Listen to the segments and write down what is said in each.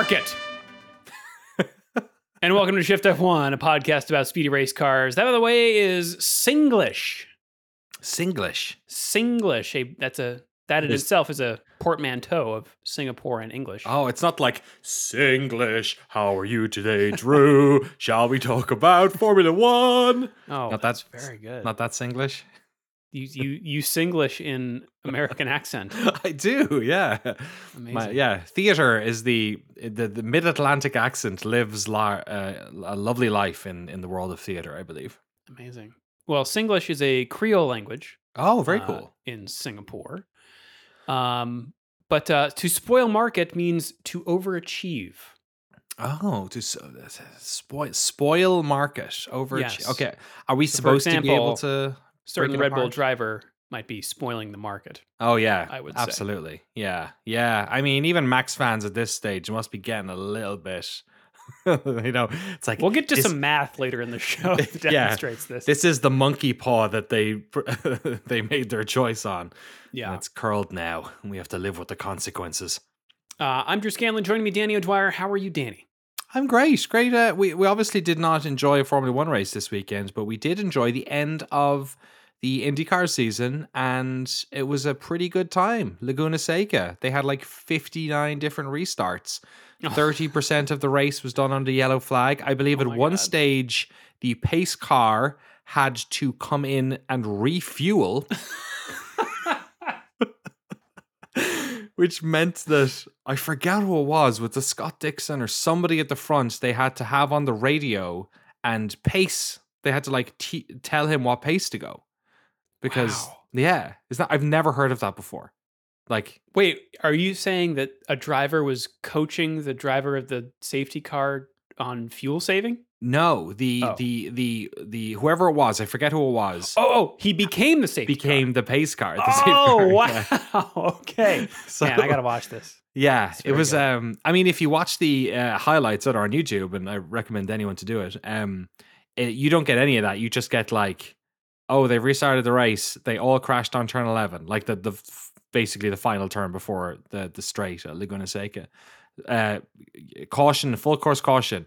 Market. and welcome to Shift F1, a podcast about speedy race cars. That, by the way, is Singlish. Singlish. Singlish. A, that's a that in Is- itself is a portmanteau of Singapore and English. Oh, it's not like Singlish. How are you today, Drew? Shall we talk about Formula One? Oh, not that's that- very good. Not that Singlish. You you you Singlish in American accent. I do, yeah. Amazing. My, yeah, theater is the the, the mid Atlantic accent lives la- uh, a lovely life in in the world of theater, I believe. Amazing. Well, Singlish is a Creole language. Oh, very uh, cool. in Singapore. Um, but uh, to spoil market means to overachieve. Oh, to uh, spoil spoil market over. Yes. Okay, are we supposed to be able to? Certain Red Bull driver might be spoiling the market. Oh yeah, I would say. absolutely. Yeah, yeah. I mean, even Max fans at this stage must be getting a little bit. you know, it's like We'll get to this- some math later in the show that Yeah. demonstrates this. This is the monkey paw that they they made their choice on. and yeah. it's curled now, and we have to live with the consequences. Uh, I'm Drew Scanlon. Joining me, Danny O'Dwyer. How are you, Danny? I'm great, great. Uh, we we obviously did not enjoy a Formula One race this weekend, but we did enjoy the end of the IndyCar season, and it was a pretty good time. Laguna Seca, they had like 59 different restarts. Oh. 30% of the race was done under yellow flag. I believe Oh at one God. stage, the pace car had to come in and refuel. Which meant that I forget who it was with the Scott Dixon or somebody at the front. They had to have on the radio and pace. They had to like t- tell him what pace to go because Wow. yeah, is that I've never heard of that before. Like Wait, are you saying that a driver was coaching the driver of the safety car on fuel saving? no, the Oh. the the the whoever it was, I forget who it was, Oh, oh, he became the safety became the pace car. The car. Oh, car, wow. yeah. okay. So- Man, I got to watch this. Yeah, it was. good. Um, I mean, if you watch the uh, highlights that are on YouTube, and I recommend anyone to do it, um, it, you don't get any of that. You just get like, oh, they've restarted the race. They all crashed on turn eleven, like the the basically the final turn before the the straight at Laguna Seca. Uh, caution, full course caution.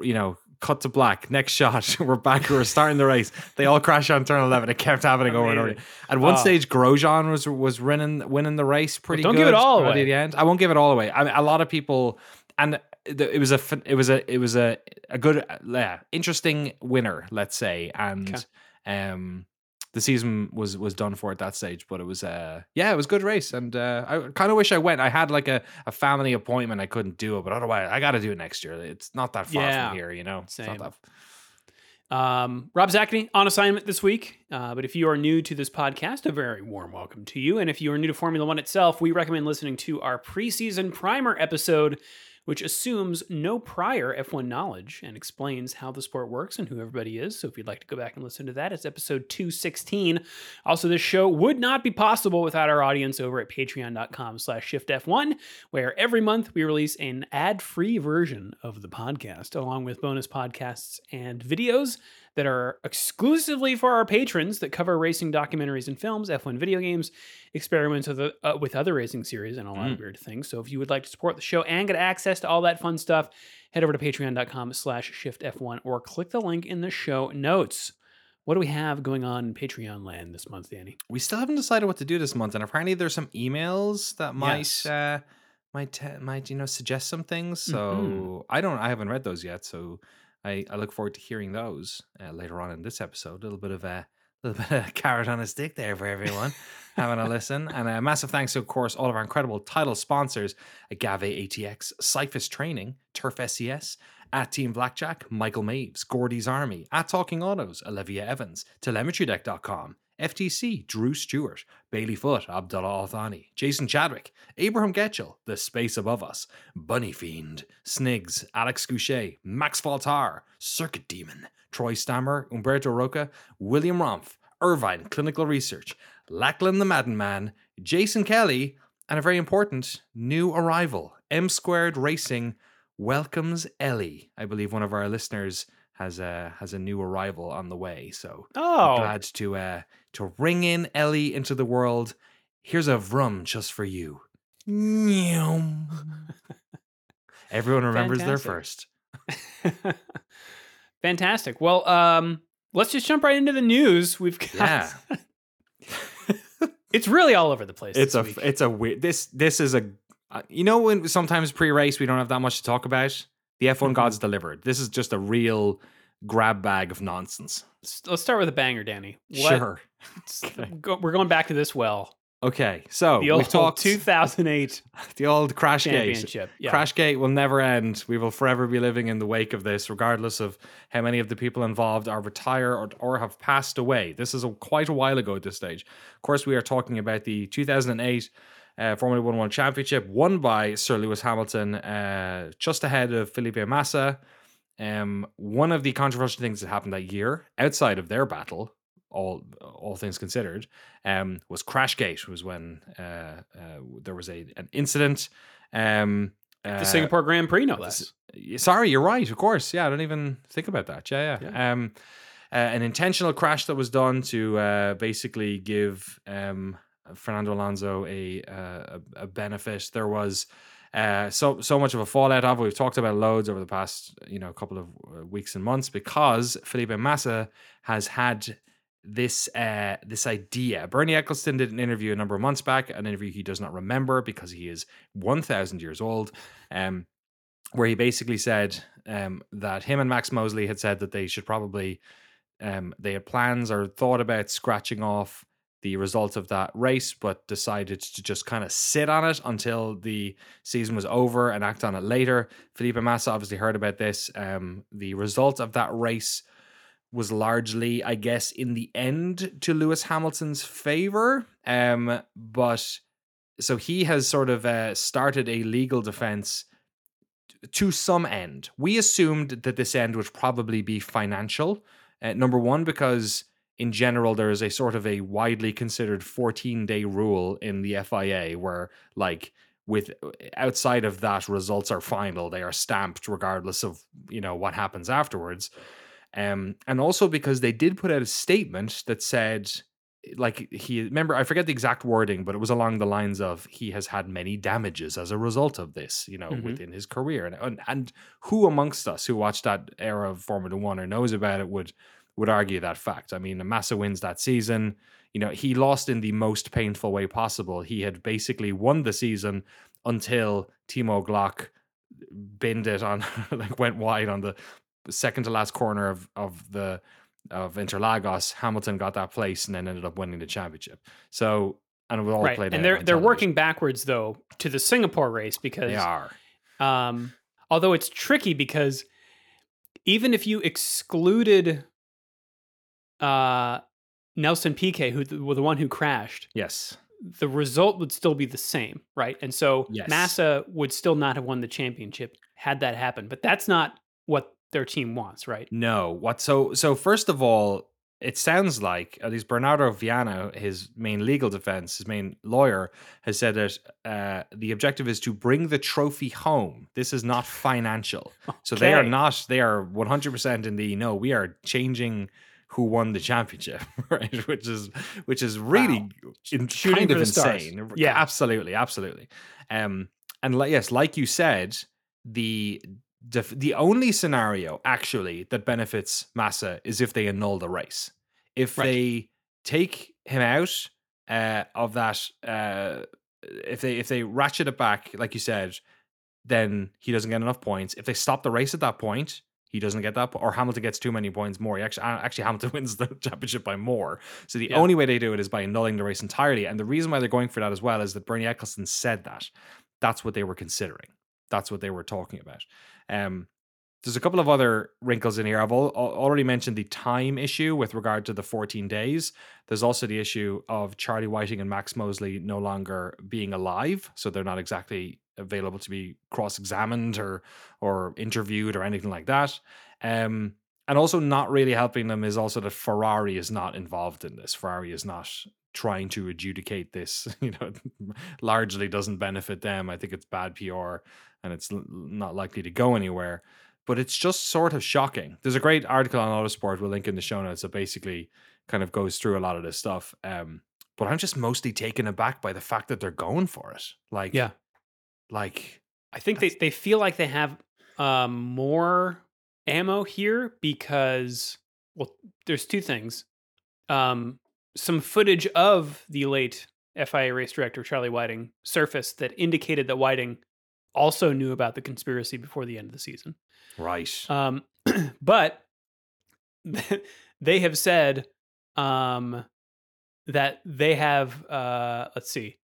You know, cut to black. Next shot, we're back. We're starting the race. They all crash on turn eleven. It kept happening over and over. At one Oh. stage, Grosjean was was winning winning the race pretty don't good. give it all away. at the end. I won't give it all away. I mean, a lot of people, and it was a it was a it was a a good uh, yeah, interesting winner, let's say, and um. The season was was done for at that stage, but it was uh yeah, it was a good race, and uh, I kind of wish I went. I had like a, a family appointment, I couldn't do it, but otherwise I got to do it next year. It's not that far Yeah. from here, you know. It's Same. not that Um, Rob Zacny on assignment this week. Uh, but if you are new to this podcast, a very warm welcome to you. And if you are new to Formula One itself, we recommend listening to our preseason primer episode, which assumes no prior F1 knowledge and explains how the sport works and who everybody is. So if you'd like to go back and listen to that, it's episode 216. Also, this show would not be possible without our audience over at patreon.com slash shiftf1, where every month we release an ad-free version of the podcast, along with bonus podcasts and videos that are exclusively for our patrons that cover racing documentaries and films, F1 video games, experiments with, uh, with other racing series, and a lot of weird things. So if you would like to support the show and get access to all that fun stuff, head over to patreon.com slash shiftf1 or click the link in the show notes. What do we have going on in Patreon land this month, Danny? we still haven't decided what to do this month, and apparently there's some emails that might Yes. uh, might uh, might you know suggest some things. So Mhm. I don't, I haven't read those yet. So I, I look forward to hearing those uh, later on in this episode. A little bit of a little bit of carrot on a stick there for everyone having a listen. And a massive thanks to, of course, all of our incredible title sponsors Agave ATX, Cyphus Training, Turf SES, at Team Blackjack, Michael Maves, Gordy's Army, at Talking Autos, Olivia Evans, TelemetryDeck.com, FTC, Drew Stewart, Bailey Foot, Abdullah Althani, Jason Chadwick, Abraham Getchell, The Space Above Us, Bunny Fiend, Snigs, Alex Goucher, Max Faltar, Circuit Demon, Troy Stammer, Umberto Roca, William Rumpf, Irvine Clinical Research, Lachlan the Madden Man, Jason Kelly, and a very important new arrival, M Squared Racing welcomes Ellie. I believe one of our listeners has a has a new arrival on the way. So Oh, glad to uh to ring in Ellie into the world. Here's a vrum just for you. Everyone remembers their first. fantastic. Well, um, let's just jump right into the news. We've got. Yeah. it's really all over the place. It's a week. it's a weird this this is a uh, you know when sometimes pre-race we don't have that much to talk about. The F1 Mm-hmm. gods delivered. This is just a real grab bag of nonsense. Let's- Let's start with a banger, Danny. What- Sure. Go- we're going back to this well. Okay. So The old we've talked 2008 the old crash gate. championship. Yeah. Crashgate will never end. We will forever be living in the wake of this, regardless of how many of the people involved are retired or, or have passed away. This is a, quite a while ago at this stage. Of course, we are talking about the 2008 uh, Formula One World Championship, won by Sir Lewis Hamilton, uh, just ahead of Felipe Massa. Um, one of the controversial things that happened that year, outside of their battle, all all things considered, um, was Crashgate. Was when uh, uh, there was a an incident. Um, the uh, Singapore Grand Prix, no less. Sorry, you're right. Of course, yeah. I don't even think about that. Yeah, yeah. Um, uh, an intentional crash that was done to uh, basically give um, Fernando Alonso a, uh, a a benefit. There was uh, so so much of a fallout of. We've talked about loads over the past you know couple of weeks and months because Felipe Massa has had this uh this idea. Bernie Ecclestone did an interview a number of months back, an interview he does not remember because he is 1000 years old. Um where he basically said um that him and Max Mosley had said that they should probably um they had plans or thought about scratching off the result of that race, but decided to just kind of sit on it until the season was over and act on it later. Felipe Massa obviously heard about this. Um, the result of that race was largely, I guess, in the end to Lewis Hamilton's favor. Um, but so he has sort of uh, started a legal defense to some end. We assumed that this end would probably be financial. Uh, number one, because in general, there is a sort of a widely considered 14 day rule in the FIA where, like, with outside of that, results are final. They are stamped regardless of you know what happens afterwards. Um, and also because they did put out a statement that said, like he remember I forget the exact wording, but it was along the lines of he has had many damages as a result of this, you know, Mhm. within his career. And, and and who amongst us who watched that era of Formula One or knows about it would would argue that fact. I mean, Massa wins that season. You know, he lost in the most painful way possible. He had basically won the season until Timo Glock binned it on, like went wide on the second to last corner of of the of Interlagos. Hamilton got that place and then ended up winning the championship. So and it was all right. played And they're they're working backwards though to the Singapore race because They are. Um, although it's tricky because even if you excluded uh, Nelson Piquet, who th- was the one who crashed, Yes. the result would still be the same, right? And so Yes. Massa would still not have won the championship had that happened. But that's not what their team wants, right? No. What so so first of all, it sounds like at least Bernardo Viana, his main legal defense, his main lawyer, has said that uh, the objective is to bring the trophy home. This is not financial. So they are not. They are one hundred percent in the no. We are changing who won the championship, right? Which is which is really in, Shooting kind of the stars. insane. Yeah. absolutely, absolutely. Um, and like yes, like you said, the def- the only scenario actually that benefits Massa is if they annul the race. If Right. they take him out uh, of that, uh, if they if they ratchet it back, like you said, then he doesn't get enough points. If they stop the race at that point, he doesn't get that, or Hamilton gets too many points more. He actually, uh, actually Hamilton wins the championship by more. So the Yeah. only way they do it is by annulling the race entirely. And the reason why they're going for that as well is that Bernie Ecclestone said that. That's what they were considering. That's what they were talking about. Um, there's a couple of other wrinkles in here. I've al- al- already mentioned the time issue with regard to the 14 days. There's also the issue of Charlie Whiting and Max Mosley no longer being alive, so they're not exactly available to be cross-examined or or interviewed or anything like that. Um, and also not really helping them is also that Ferrari is not involved in this. Ferrari is not trying to adjudicate this. You know, largely doesn't benefit them. I think it's bad PR, and it's l- not likely to go anywhere but it's just sort of shocking. There's a great article on Autosport we'll link in the show notes that basically kind of goes through a lot of this stuff. Um, but I'm just mostly taken aback by the fact that they're going for it. Like, Yeah. like I think they, they feel like they have um, more ammo here because, well, there's two things. Um, some footage of the late FIA race director, Charlie Whiting, surfaced that indicated that Whiting also knew about the conspiracy before the end of the season. right, Um, but they have said um, that they have, uh, let's see.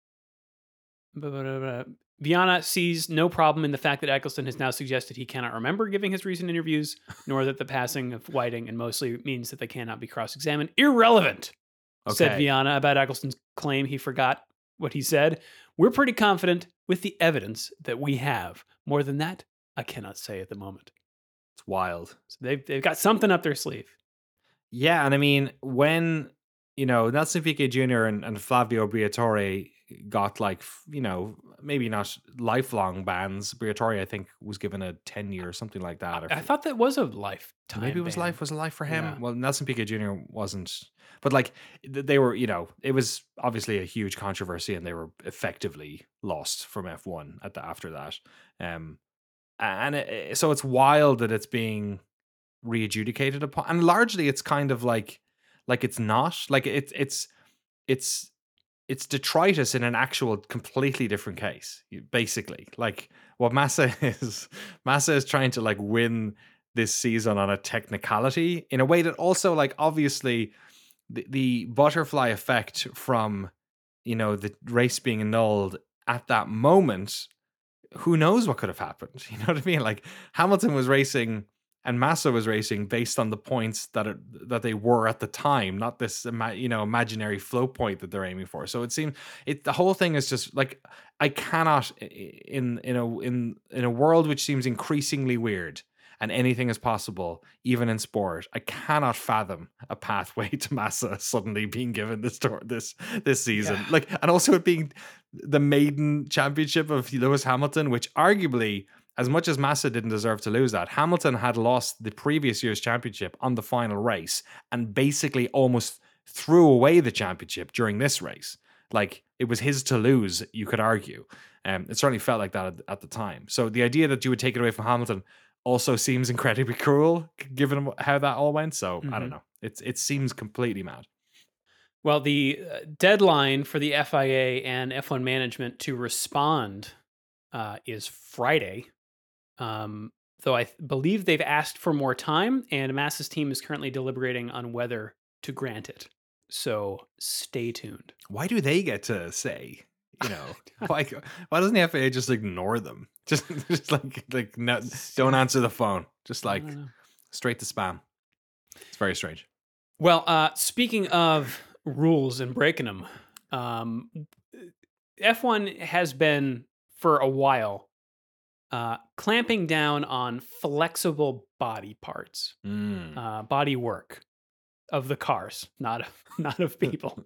Viana sees no problem in the fact that Ecclestone has now suggested he cannot remember giving his recent interviews, nor that the passing of Whiting and Mosley means that they cannot be cross examined. Irrelevant, said Okay. Viana about Ecclestone's claim he forgot what he said. We're pretty confident with the evidence that we have. More than that, I cannot say at the moment. it's wild. So they've they've got something up their sleeve. Yeah, and I mean when you know Nelson Piquet Jr. and, and Flavio Briatore got like you know maybe not lifelong bans. Briatore I think was given a ten year or something like that. Or I thought that was a lifetime. Maybe it was ban. life was a life for him. Yeah. Well, Nelson Piquet Jr. wasn't, but like they were, you know, it was obviously a huge controversy, and they were effectively lost from F one at the after that. Um, and it, so it's wild that it's being readjudicated upon, and largely it's kind of like, like it's not like it's it's it's it's detritus in an actual completely different case basically like what massa is massa is trying to like win this season on a technicality in a way that also like obviously the, the butterfly effect from you know the race being annulled at that moment who knows what could have happened you know what i mean like hamilton was racing and Massa was racing based on the points that that they were at the time, not this you know imaginary float point that they're aiming for. So it seems it the whole thing is just like I cannot in in a in in a world which seems increasingly weird and anything is possible, even in sport. I cannot fathom a pathway to Massa suddenly being given this tour this this season. Yeah. Like and also it being the maiden championship of Lewis Hamilton, which arguably as much as Massa didn't deserve to lose that, Hamilton had lost the previous year's championship on the final race and basically almost threw away the championship during this race. Like it was his to lose, you could argue. Um, it certainly felt like that at, at the time. So the idea that you would take it away from Hamilton also seems incredibly cruel, given how that all went. So I don't Mhm. know. It's it seems completely mad. Well, the uh, deadline for the FIA and F1 management to respond uh, is Friday. Um, though I th- believe they've asked for more time, and Massa's team is currently deliberating on whether to grant it. So stay tuned. Why do they get to say? You know, why why doesn't the FAA just ignore them? Just just like like no, don't answer the phone. Just like straight to spam. It's very strange. Well, uh, speaking of rules and breaking them, um, F1 has been for a while uh, clamping down on flexible body parts, Mm. uh, body work of the cars, not of, not of people.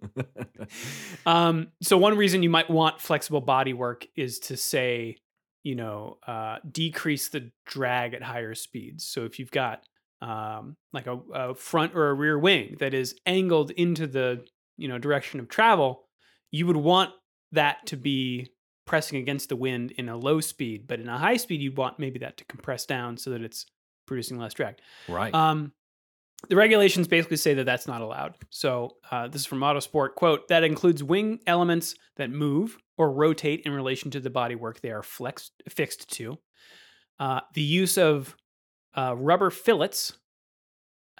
um, so one reason you might want flexible body work is to say, you know, uh, decrease the drag at higher speeds. So if you've got um, like a, a front or a rear wing that is angled into the you know direction of travel, you would want that to be pressing against the wind in a low speed, but in a high speed, you'd want maybe that to compress down so that it's producing less drag. right. Um, the regulations basically say that that's not allowed. So uh, this is from Autosport. Quote, that includes wing elements that move or rotate in relation to the bodywork they are flexed, fixed to. Uh, the use of uh, rubber fillets.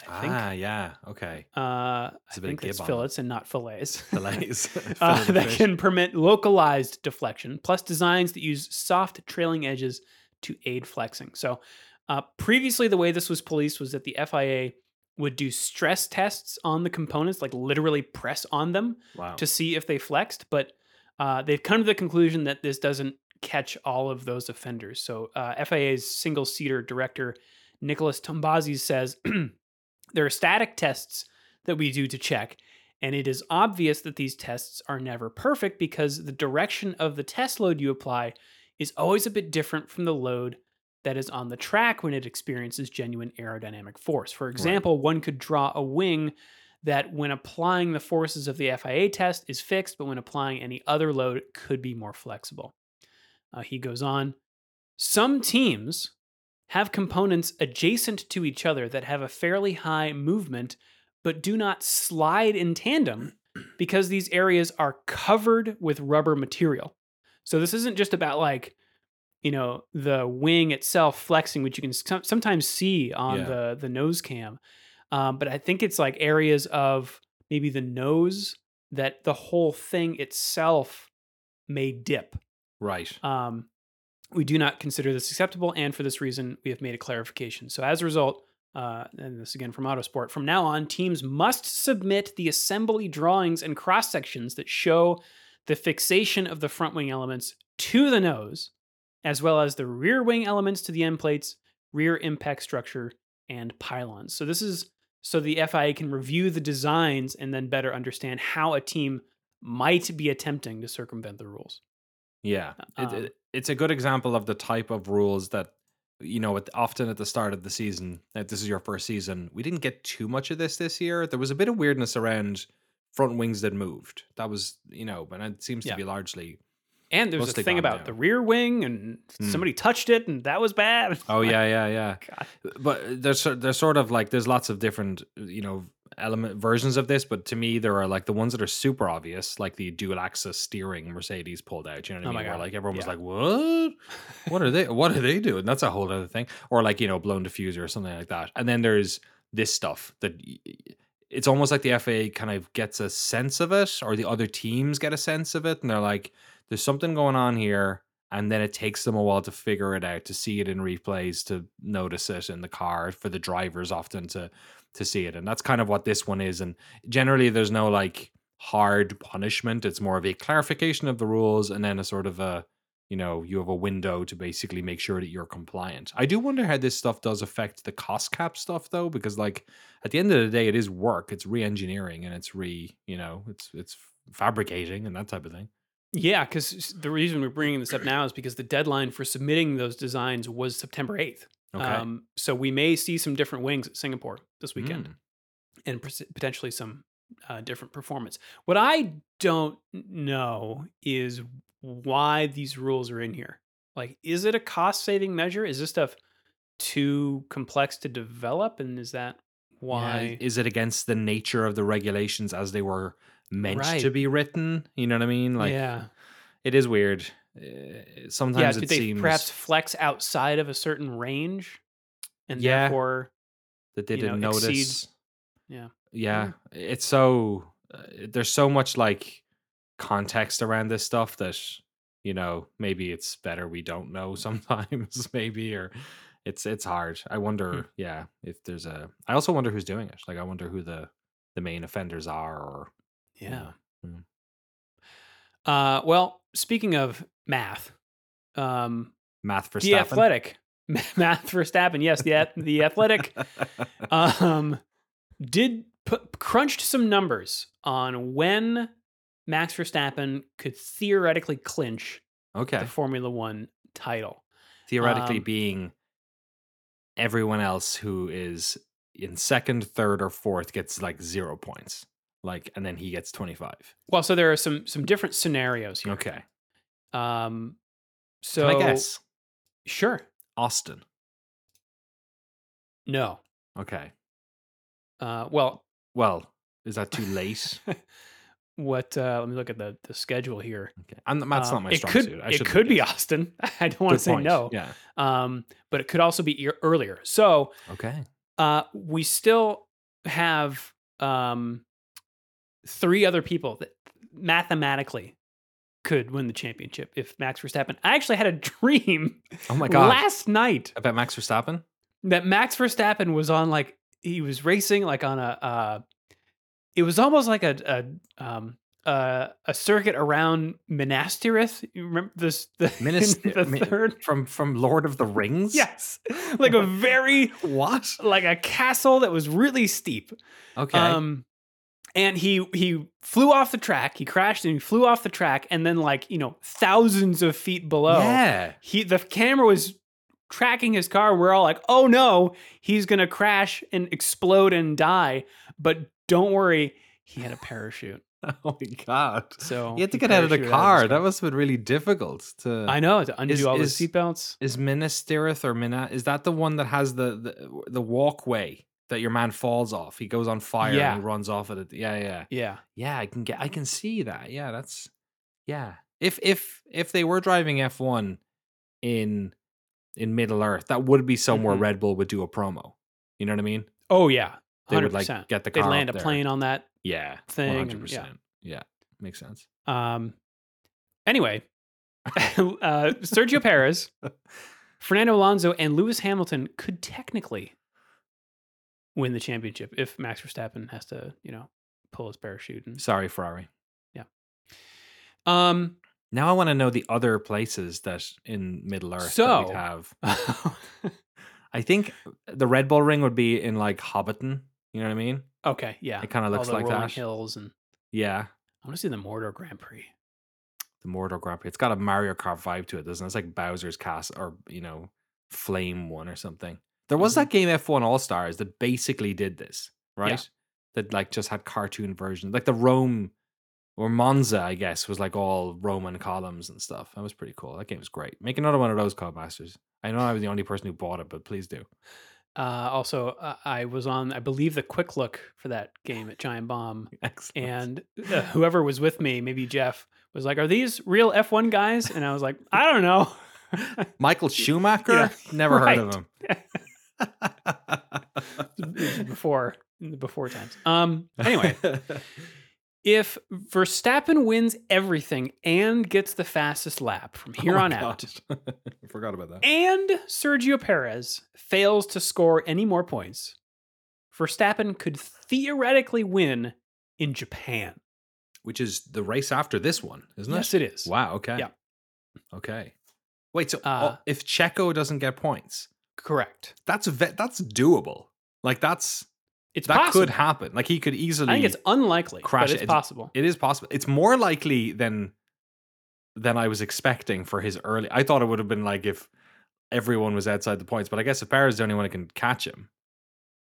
I think. Ah, yeah. Okay. Uh, I It's a bit of think it's gib on it. fillets and not fillets. Fillets. uh, that can permit localized deflection, plus designs that use soft trailing edges to aid flexing. So, uh, previously, the way this was policed was that the FIA would do stress tests on the components, like literally press on them Wow. to see if they flexed. But uh, they've come to the conclusion that this doesn't catch all of those offenders. So, uh, FIA's single seater director, Nikolas Tombazis, says there are static tests that we do to check. And it is obvious that these tests are never perfect because the direction of the test load you apply is always a bit different from the load that is on the track when it experiences genuine aerodynamic force. For example, one could draw a wing that, when applying the forces of the FIA test, is fixed, but when applying any other load, it could be more flexible. Uh, he goes on Some teams have components adjacent to each other that have a fairly high movement but do not slide in tandem because these areas are covered with rubber material. So this isn't just about like, you know, the wing itself flexing, which you can sometimes see on Yeah. the the nose cam. Um, but I think it's like areas of maybe the nose that the whole thing itself may dip. right. Um, we do not consider this acceptable, and for this reason, we have made a clarification. So, as a result, uh, and this again from Autosport, from now on, teams must submit the assembly drawings and cross sections that show the fixation of the front wing elements to the nose, as well as the rear wing elements to the end plates, rear impact structure, and pylons. So, this is so the FIA can review the designs and then better understand how a team might be attempting to circumvent the rules. Yeah, Um, it- it's a good example of the type of rules that you know. Often at the start of the season, that this is your first season, we didn't get too much of this this year. There was a bit of weirdness around front wings that moved. That was you know, but it seems Yeah. to be largely. And there's Mostly a thing about now. the rear wing, and Hmm. somebody touched it, and that was bad. Oh Like, yeah, yeah, yeah. God. But there's there's sort of like there's lots of different you know element versions of this, but to me there are like the ones that are super obvious, like the dual axis steering Mercedes pulled out. You know what Oh I mean? Where God. like everyone was Yeah. like, "What? What are they? What are they doing?" That's a whole other thing. Or like you know blown diffuser or something like that. And then there's this stuff that. It's almost like the FA kind of gets a sense of it, or the other teams get a sense of it, and they're like, "There's something going on here," and then it takes them a while to figure it out to see it in replays to notice it in the car for the drivers often to to see it and that's kind of what this one is and generally there's no like hard punishment it's more of a clarification of the rules and then a sort of a you know you have a window to basically make sure that you're compliant. I do wonder how this stuff does affect the cost cap stuff though because like at the end of the day it is work it's re-engineering and it's re you know it's it's fabricating and that type of thing Yeah, because the reason we're bringing this up now is because the deadline for submitting those designs was September 8th. okay Um, so we may see some different wings at Singapore this weekend Mm. and potentially some uh, different performance. What I don't know is why these rules are in here. Like, is it a cost saving measure? Is this stuff too complex to develop? And is that Yeah, why? is it against the nature of the regulations as they were meant to be written you know what i mean? Like yeah. it is weird. Uh, sometimes yeah, it they seems perhaps flex outside of a certain range, and Yeah. therefore, that they didn't notice. exceed- yeah. yeah. It's so uh, there's so much like context around this stuff that you know maybe it's better we don't know sometimes maybe or it's it's hard. I wonder Hmm. yeah if there's a i also wonder who's doing it. Like i wonder who the the main offenders are or yeah. Mm. Uh, well, speaking of math, um, math for the athletic math for Stappen, yes, the the athletic um, did put crunched some numbers on when Max Verstappen could theoretically clinch okay the Formula One title. theoretically Um, being everyone else who is in second, third, or fourth gets like zero points. Like, and then he gets 25. Well, so there are some some different scenarios here. Okay. Um, so Can I guess? Sure. Austin. No. Okay. Uh, well, Well, is that too late? what? Uh, let me look at the the schedule here. Okay. And that's Uh, not my it strong could, suit. I it could be guessed. Austin. I don't want Good to say point. no. Yeah. Um, but it could also be ear- earlier. So Okay. uh, we still have um, three other people that mathematically could win the championship if Max Verstappen. I actually had a dream Oh my god. last night About Max Verstappen? that Max Verstappen was on like he was racing like on a uh it was almost like a a um uh, a circuit around Minas Tirith. You remember this the, Minis- the third? from from Lord of the Rings? Yes. Like a very What? like a castle that was really steep. Okay. Um, and he he flew off the track. He crashed and he flew off the track, and then like you know thousands of feet below, yeah. he the camera was tracking his car. We're all like, oh no, he's gonna crash and explode and die. But don't worry, he had a parachute. Oh my god. So You had to he get out of the car. That must have been really difficult to I know to undo Is- all is- the seatbelts. Is Minas Tirith or Mina is that the one that has the, the the walkway that your man falls off? He goes on fire Yeah. and he runs off at it. Yeah, yeah. Yeah, Yeah, I can get I can see that. Yeah, that's yeah. If if if they were driving F1 in in Middle Earth, that would be somewhere Mhm. Red Bull would do a promo. You know what I mean? Oh yeah, They would like get the car. They'd land a there. plane on that. Yeah, thing One hundred yeah. percent. Yeah, makes sense. Um. Anyway, uh, Sergio Perez, Fernando Alonso, and Lewis Hamilton could technically win the championship if Max Verstappen has to, you know, pull his parachute. And, Sorry, Ferrari. Yeah. Um. Now I want to know the other places that in Middle Earth So- we'd have. I think the Red Bull ring would be in like Hobbiton. You know what I mean? okay. Yeah. It kinda All looks the like rolling that. hills and Yeah, I want to see the Mordor Grand Prix. the Mordor Grand Prix. It's got a Mario Kart vibe to it, doesn't it? It's like Bowser's Castle or you know, Flame One or something. There was Mhm. that game F1 All Stars that basically did this, right? Yeah. That like just had cartoon versions, like the Rome or Monza, I guess, was like all Roman columns and stuff. That was pretty cool. That game was great. Make another one of those, Codemasters. I know I was the only person who bought it, but please do. Uh, also, uh, I was on, I believe, the quick look for that game at Giant Bomb, Excellent. and uh, whoever was with me, maybe Jeff, was like, "Are these real F1 guys?" And I was like, "I don't know." Michael Schumacher? Yeah, Never heard of him. before in the before times. Um. Anyway, if Verstappen wins everything and gets the fastest lap from here Oh on out. Forgot about that. and Sergio Perez fails to score any more points, Verstappen could theoretically win in Japan. Which is the race after this one, isn't Yes, it? Yes, it is. Wow. Okay. Yeah. Okay. Wait. So Uh, oh, if Checo doesn't get points, Correct. that's ve- that's doable. Like that's It's that possible. could happen. Like he could easily. I think it's unlikely, crash but it's it. possible. It is possible. It's more likely than than I was expecting for his early. I thought it would have been like if everyone was outside the points, but I guess if is the only one who can catch him,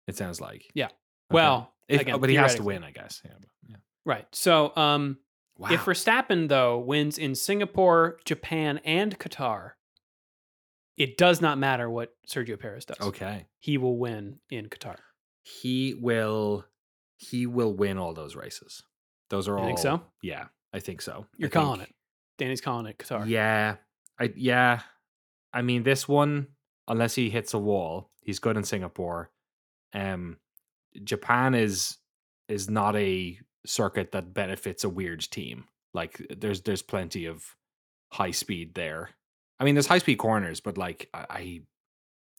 it sounds like. Yeah. Okay. Well, if, again, but he has to win, I guess. Yeah. but- yeah. Right. So, um, Wow. if Verstappen though wins in Singapore, Japan, and Qatar, it does not matter what Sergio Perez does. okay, He will win in Qatar. he will. He will win all those races. Those are You all. think so? Yeah, I think so. You're I calling think- it. Danny's calling it Qatar. Yeah, I yeah. I mean, this one, unless he hits a wall, he's good in Singapore. Um, Japan is is not a circuit that benefits a weird team. Like there's there's plenty of high speed there. I mean, there's high speed corners, but like I, I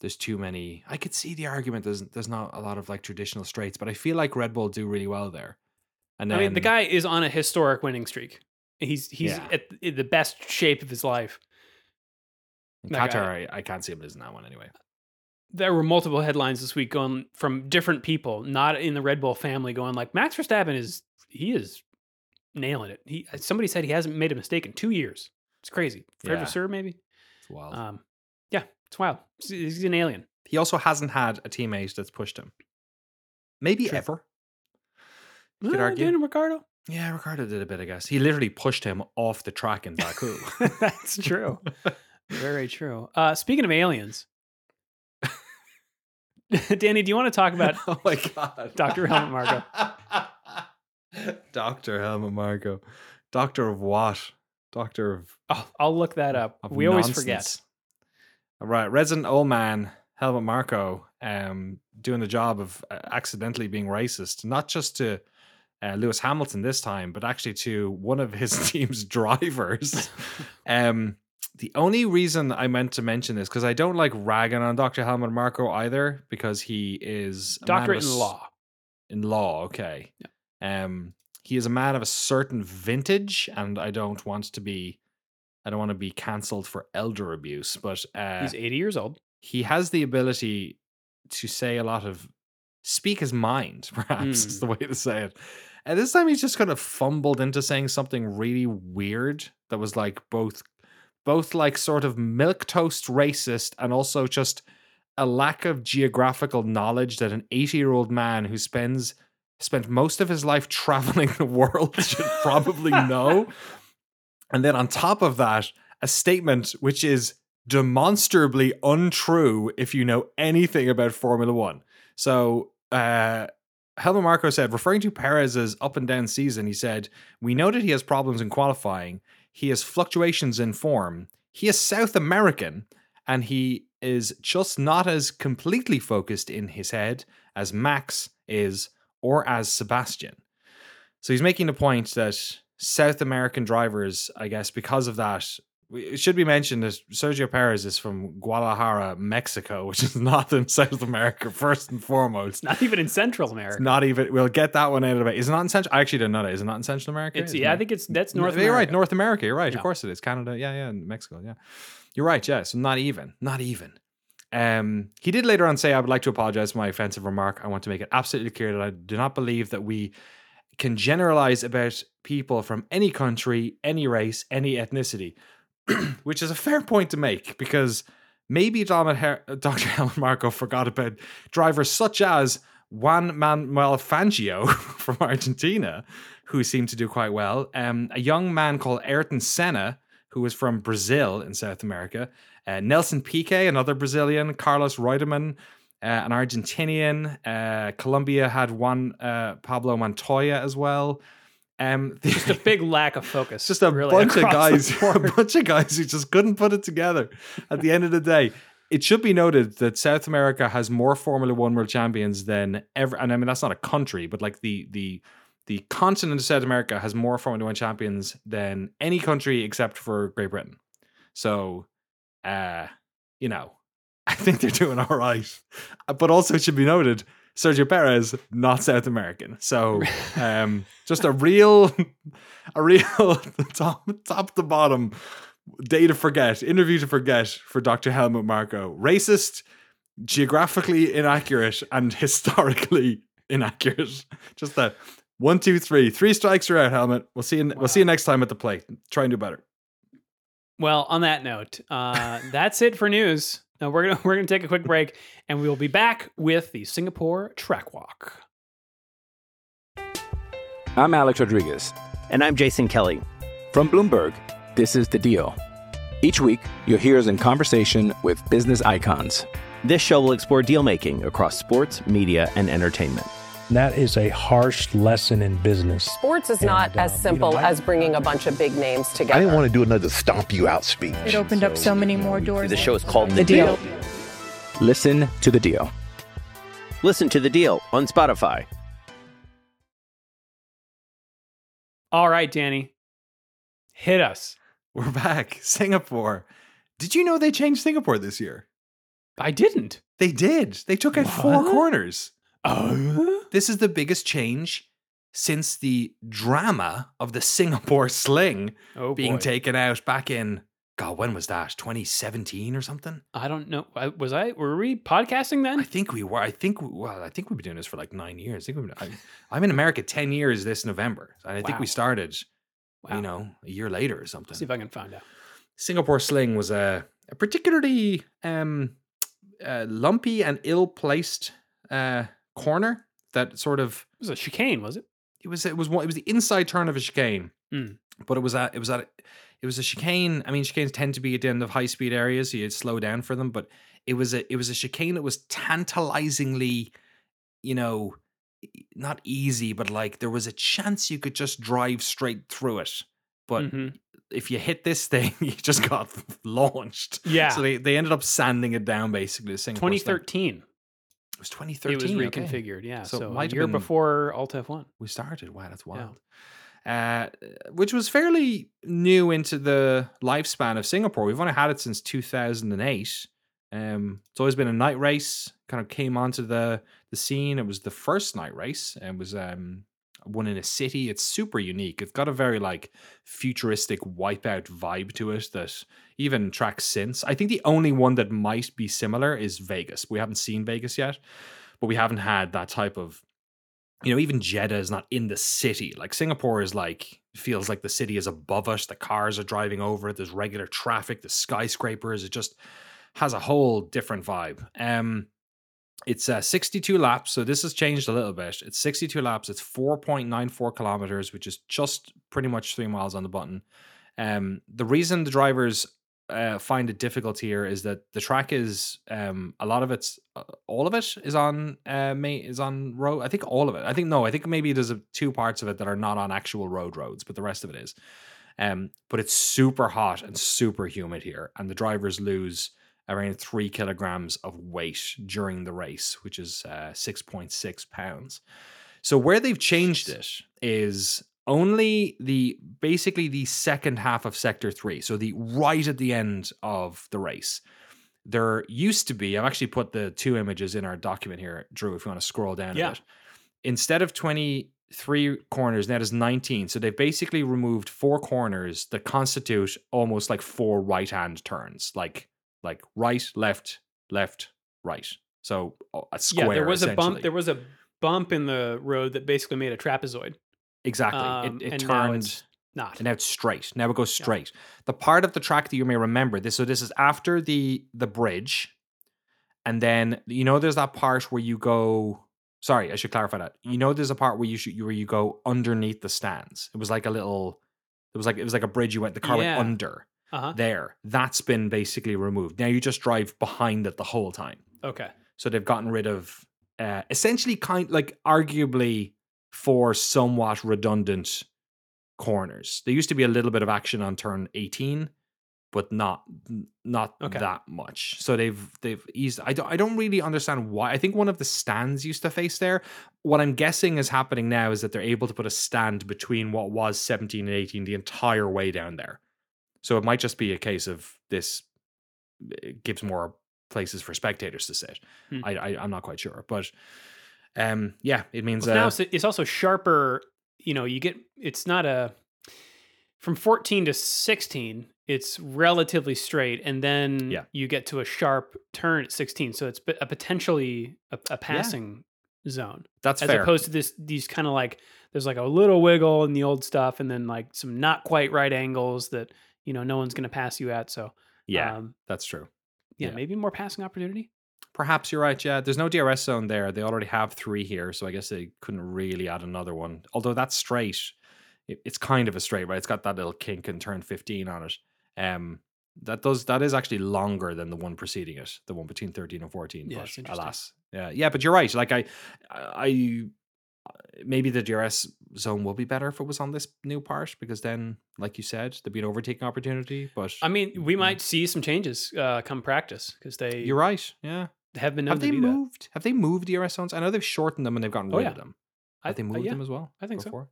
there's too many. I could see the argument. There's there's not a lot of like traditional straights, but I feel like Red Bull do really well there. And then I mean, the guy is on a historic winning streak. He's he's Yeah. at the- best shape of his life. in Qatar, I, I can't see him losing that one anyway. There were multiple headlines this week going from different people, not in the Red Bull family, going like Max Verstappen is he is nailing it. He somebody said he hasn't made a mistake in two years. It's crazy. Fred Yeah. Vasseur, maybe. It's wild. Um, yeah, it's wild. He's, an alien. He also hasn't had a teammate that's pushed him. Maybe True. ever. You could argue. Daniel Ricciardo. Yeah, Ricciardo did a bit, I guess. He literally pushed him off the track in Baku. That's true. Very true. Uh, speaking of aliens, Danny, do you want to talk about oh my god. Dr. Helmut Marko. Doctor Helmut Marko, Doctor of what? Doctor of Oh, I'll look that up. we always forget. nonsense. All right, resident old man Helmut Marko, um, doing the job of uh, accidentally being racist, not just to uh, Lewis Hamilton this time, but actually to one of his team's drivers. um, the only reason I meant to mention this because I don't like ragging on Dr. Helmut Marko either because he is a man of Doctorate in law. in law okay um he is a man of a certain vintage and i don't want to be i don't want to be cancelled for elder abuse but uh He's 80 years old. he has the ability to say a lot of speak his mind perhaps is Mm. the way to say it and this time he's just kind of fumbled into saying something really weird that was like both both like sort of milk toast racist and also just a lack of geographical knowledge that an 80 year old man who spends spent most of his life traveling the world should probably know and then on top of that a statement which is demonstrably untrue if you know anything about Formula One. So, uh, Helmut Marko said, referring to Perez's up and down season, he said, We know that he has problems in qualifying. He has fluctuations in form. He is South American, and he is just not as completely focused in his head as Max is or as Sebastian. So he's making the point that South American drivers, I guess, because of that, it should be mentioned that Sergio Perez is from Guadalajara, Mexico, which is not in South America, first and foremost. It's Not even in Central America. It's not even. We'll get that one out of the way. Is it not in Central? I actually don't know that. Is it not in Central America? It's yeah, I it? think it's that's North You're America. right. North America. You're right. Yeah. Of course it is. Canada. Yeah, yeah. Mexico. Yeah. You're right. Yeah. So not even. Not even. Um, he did later on say, I would like to apologize for my offensive remark. I want to make it absolutely clear that I do not believe that we can generalize about people from any country, any race, any ethnicity, which is a fair point to make because maybe Dr. Helmut Marko forgot about drivers such as Juan Manuel Fangio from Argentina, who seemed to do quite well. Um, a young man called Ayrton Senna, who was from Brazil in South America. Uh, Nelson Piquet, another Brazilian. Carlos Reutemann, uh, an Argentinian. Uh, Colombia had one uh, Pablo Montoya as well. Um, Just a big lack of focus. just a really, bunch of guys, a bunch of guys who just couldn't put it together. At the end of the day, it should be noted that South America has more Formula One world champions than ever. And I mean, that's not a country, but like the the the continent of South America has more Formula One champions than any country except for Great Britain. So, uh, you know, I think they're doing all right. Uh, But also, it should be noted. Sergio Perez, not South American. So, um, just a real, a real top, top to bottom day to forget, interview to forget for Dr. Helmut Marko. Racist, geographically inaccurate, and historically inaccurate. Just that one, two, three, three strikes are out. Helmet. We'll see you. We'll see you next time at the plate. Try and do better. Well, on that note, uh, that's it for news. Now we're gonna we're gonna take a quick break, and we will be back with the Singapore Track Walk. I'm Alex Rodriguez. And I'm Jason Kelly. From Bloomberg, this is The Deal. Each week, you'll hear us in conversation with business icons. This show will explore deal making across sports, media, and entertainment. That is a harsh lesson in business. Sports is And, not as um, you simple know, I- as bringing a bunch of big names together. I didn't want to do another stomp you out speech. It opened up so many more doors. The show is called The Deal. Listen to The Deal. Listen to the deal on Spotify. All right, Danny, hit us. We're back. Singapore. Did you know they changed Singapore this year? I didn't. They did. They took out four corners. Oh, This is the biggest change since the drama of the Singapore sling oh being boy. taken out back in God, when was that? 2017 or something? I don't know. I- Was I? Were we podcasting then? I think we were. I think well, I think we've been doing this for like nine years. I think we've been, I, I'm in America ten years this November, and I think we started, Wow. you know, a year later or something. See if I can find out. Singapore sling was a, a particularly um, uh, lumpy and ill placed uh, corner that sort of It was a chicane, was it? it was it was one it was the inside turn of a chicane, Mm. but it was at it was at it was a chicane. I mean, chicanes tend to be at the end of high speed areas, so you'd slow down for them. But it was a it was a chicane that was tantalizingly, you know, not easy, but like there was a chance you could just drive straight through it. But Mhm. if you hit this thing, you just got launched. Yeah. So they, they ended up sanding it down basically. the Singapore thing. 2013. It was 2013. It was okay. reconfigured. Yeah. So So, a year before Alta F1. We started. Wow, that's wild. Uh, which was fairly new into the lifespan of Singapore. We've only had it since 2008. Um, it's always been a night race. Kind of came onto the the scene. It was the first night race and was um one in a city. It's super unique. It's got a very like futuristic wipeout vibe to it that even tracks since. I think the only one that might be similar is Vegas. We haven't seen Vegas yet, but we haven't had that type of you know, even Jeddah is not in the city. Like Singapore is like feels like the city is above us. The cars are driving over it. There's regular traffic. The skyscrapers. It just has a whole different vibe. Um, it's uh, 62 laps, so this has changed a little bit. It's 62 laps. It's 4.94 kilometers, which is just pretty much three miles on the button. Um, the reason the drivers uh, find it difficult here is that the track is um, a lot of it's uh, all of it is on uh, may is on road. I think all of it. I think no. I think maybe there's a, two parts of it that are not on actual road roads, but the rest of it is. Um, but it's super hot and super humid here, and the drivers lose around three kilograms of weight during the race, which is uh, six point six pounds. So where they've changed it is only the basically the second half of sector 3 so the right at the end of the race there used to be i've actually put the two images in our document here drew if you want to scroll down Yeah. a bit instead of 23 corners now there's 19 so they've basically removed four corners that constitute almost like four right hand turns like like right left left right so uh, a square yeah, there was a bump. There was a bump in the road that basically made a trapezoid. exactly Um, it, it turned not. And now it's straight. Now it goes straight. The part of the track that you may remember this. So this is after the the bridge, and then you know there's that part where you go. Sorry, I should clarify that. You know there's a part where you should where you go underneath the stands. It was like a little. It was like it was like a bridge. You went the car Yeah. went under Uh-huh. there. That's been basically removed. Now you just drive behind it the whole time. Okay. So they've gotten rid of uh, essentially kind like arguably for somewhat redundant corners. There used to be a little bit of action on turn 18, but not not Okay. that much. So they've they've eased I don't I don't really understand why. I think one of the stands used to face there. What I'm guessing is happening now is that they're able to put a stand between what was 17 and 18 the entire way down there. So it might just be a case of this gives more places for spectators to sit. Hmm. I, I I'm not quite sure, but um yeah, it means Well, now uh, it's, it's also sharper. You know, you get it's not a from 14 to 16. It's relatively straight, and then Yeah. you get to a sharp turn at 16. So it's a potentially a, a passing zone, that's as fair. opposed to this these kind of like there's like a little wiggle in the old stuff, and then like some not quite right angles that you know no one's going to pass you at. So yeah, um, that's true. yeah, yeah. maybe more passing opportunity. Perhaps you're right. Yeah, there's no DRS zone there. They already have three here, so I guess they couldn't really add another one. Although that's straight, it- it's kind of a straight, right? It's got that little kink and turn 15 on it. Um, that does that is actually longer than the one preceding it, the one between 13 and 14. Yeah, alas, yeah, yeah. But you're right. Like I, I maybe the DRS zone will be better if it was on this new part because then, like you said, there'd be an overtaking opportunity. But I mean, we might see some changes uh, come practice because they you're right. Yeah. have been Have they do that. moved? Have they moved DRS zones? I know they've shortened them and they've gotten Oh, rid yeah. of them. I- Have they uh, moved yeah, them as well? I think so. before?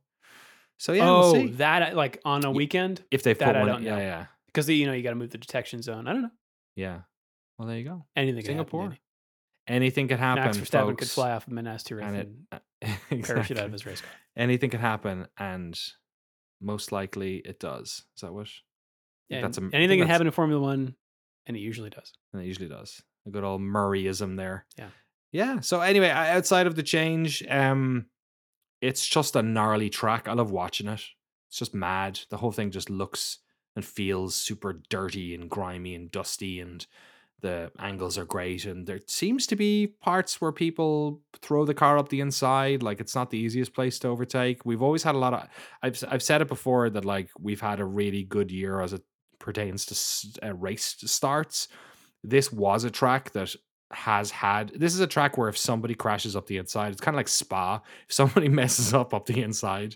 So yeah, oh, we'll see. that uh, like on a weekend if that put I don't yeah, know. yeah, because you know you got to move the detection zone. I don't know yeah. Well, there you go. anything. Singapore. happen, Anything could happen. Max Verstappen could fly off of Minas Tirith and and, it parachute out of his race car. Anything could happen, and most likely it does. Is that what? Yeah, that's a- anything can happen in Formula One, and it usually does. And it usually does. A good old Murrayism there. Yeah. Yeah. So anyway, outside of the change, um, it's just a gnarly track. I love watching it. It's just mad. The whole thing just looks and feels super dirty and grimy and dusty and the angles are great and there seems to be parts where people throw the car up the inside like it's not the easiest place to overtake we've always had a lot of i've, I've said it before that like we've had a really good year as it pertains to uh, race starts this was a track that has had this is a track where if somebody crashes up the inside, it's kind of like Spa. If somebody messes up up the inside,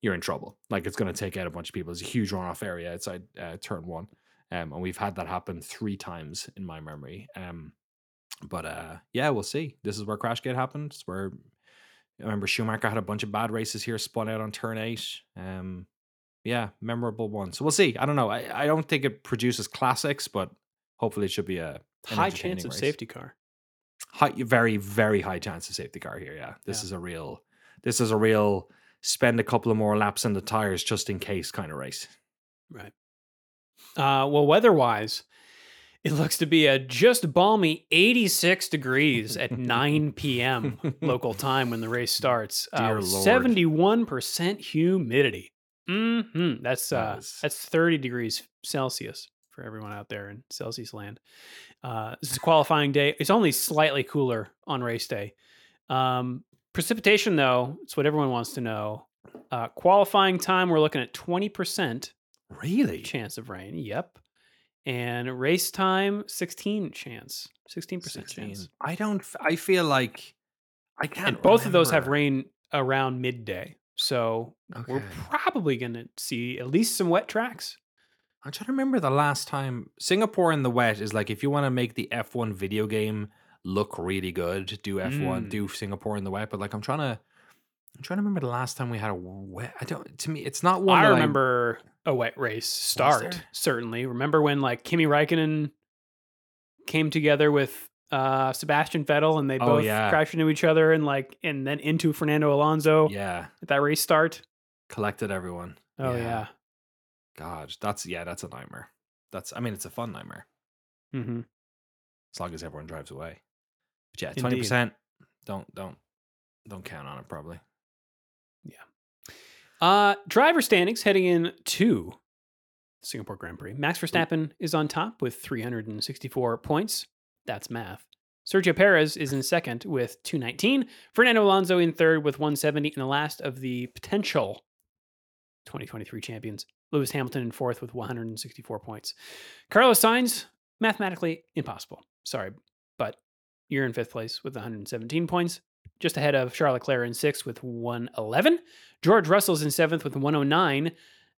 you're in trouble. Like it's going to take out a bunch of people. It's a huge runoff area outside uh, turn one, um, and we've had that happen three times in my memory. Um, but uh, yeah, we'll see. This is where Crashgate happened. It's where I remember Schumacher had a bunch of bad races here, spun out on turn eight. Um, yeah, memorable one. So we'll see. I don't know. I, I don't think it produces classics, but hopefully it should be a High chance of race. safety car. High, very very high chance of safety car here. Yeah, this Yeah. is a real. This is a real. Spend a couple of more laps in the tires just in case kind of race. Right. Uh, well, weather-wise, it looks to be a just balmy 86 degrees at 9 p.m. local time when the race starts. Uh, Dear with Lord. 71% humidity. hmm That's That uh, that's 30 degrees Celsius for everyone out there in Celsius land. Uh, this is qualifying day. It's only slightly cooler on race day. Um, precipitation, though, it's what everyone wants to know. Uh, qualifying time, we're looking at 20% Really? chance of rain. Yep. And race time, 16 chance. 16% 16. chance. I don't. I feel like I can't. And both of those have rain around midday. So we're probably going to see at least some wet tracks. I'm trying to remember the last time Singapore in the wet is like if you want to make the F1 video game look really good, do F1, Mm. do Singapore in the wet. But like I'm trying to, I'm trying to remember the last time we had a wet. I don't. To me, it's not one. I remember a wet race start, certainly. Remember when like Kimi Raikkonen came together with uh Sebastian Vettel and they Oh, both yeah. crashed into each other and like and then into Fernando Alonso Yeah, at that race start. collected everyone. Oh yeah. God, that's yeah, that's a nightmare. That's. I mean, it's a fun nightmare hmm as long as everyone drives away. But yeah, twenty percent. Don't don't don't count on it. Probably. Uh, driver standings heading in to Singapore Grand Prix. Max Verstappen is on top with 364 points. That's math. Sergio Perez is in second with 219. Fernando Alonso in third with 170. And the last of the potential 2023 champions, Lewis Hamilton in fourth with 164 points. Carlos Sainz, mathematically impossible. Sorry, but you're in fifth place with 117 points, just ahead of Charlotte Leclerc in sixth with 111. George Russell's in seventh with 109.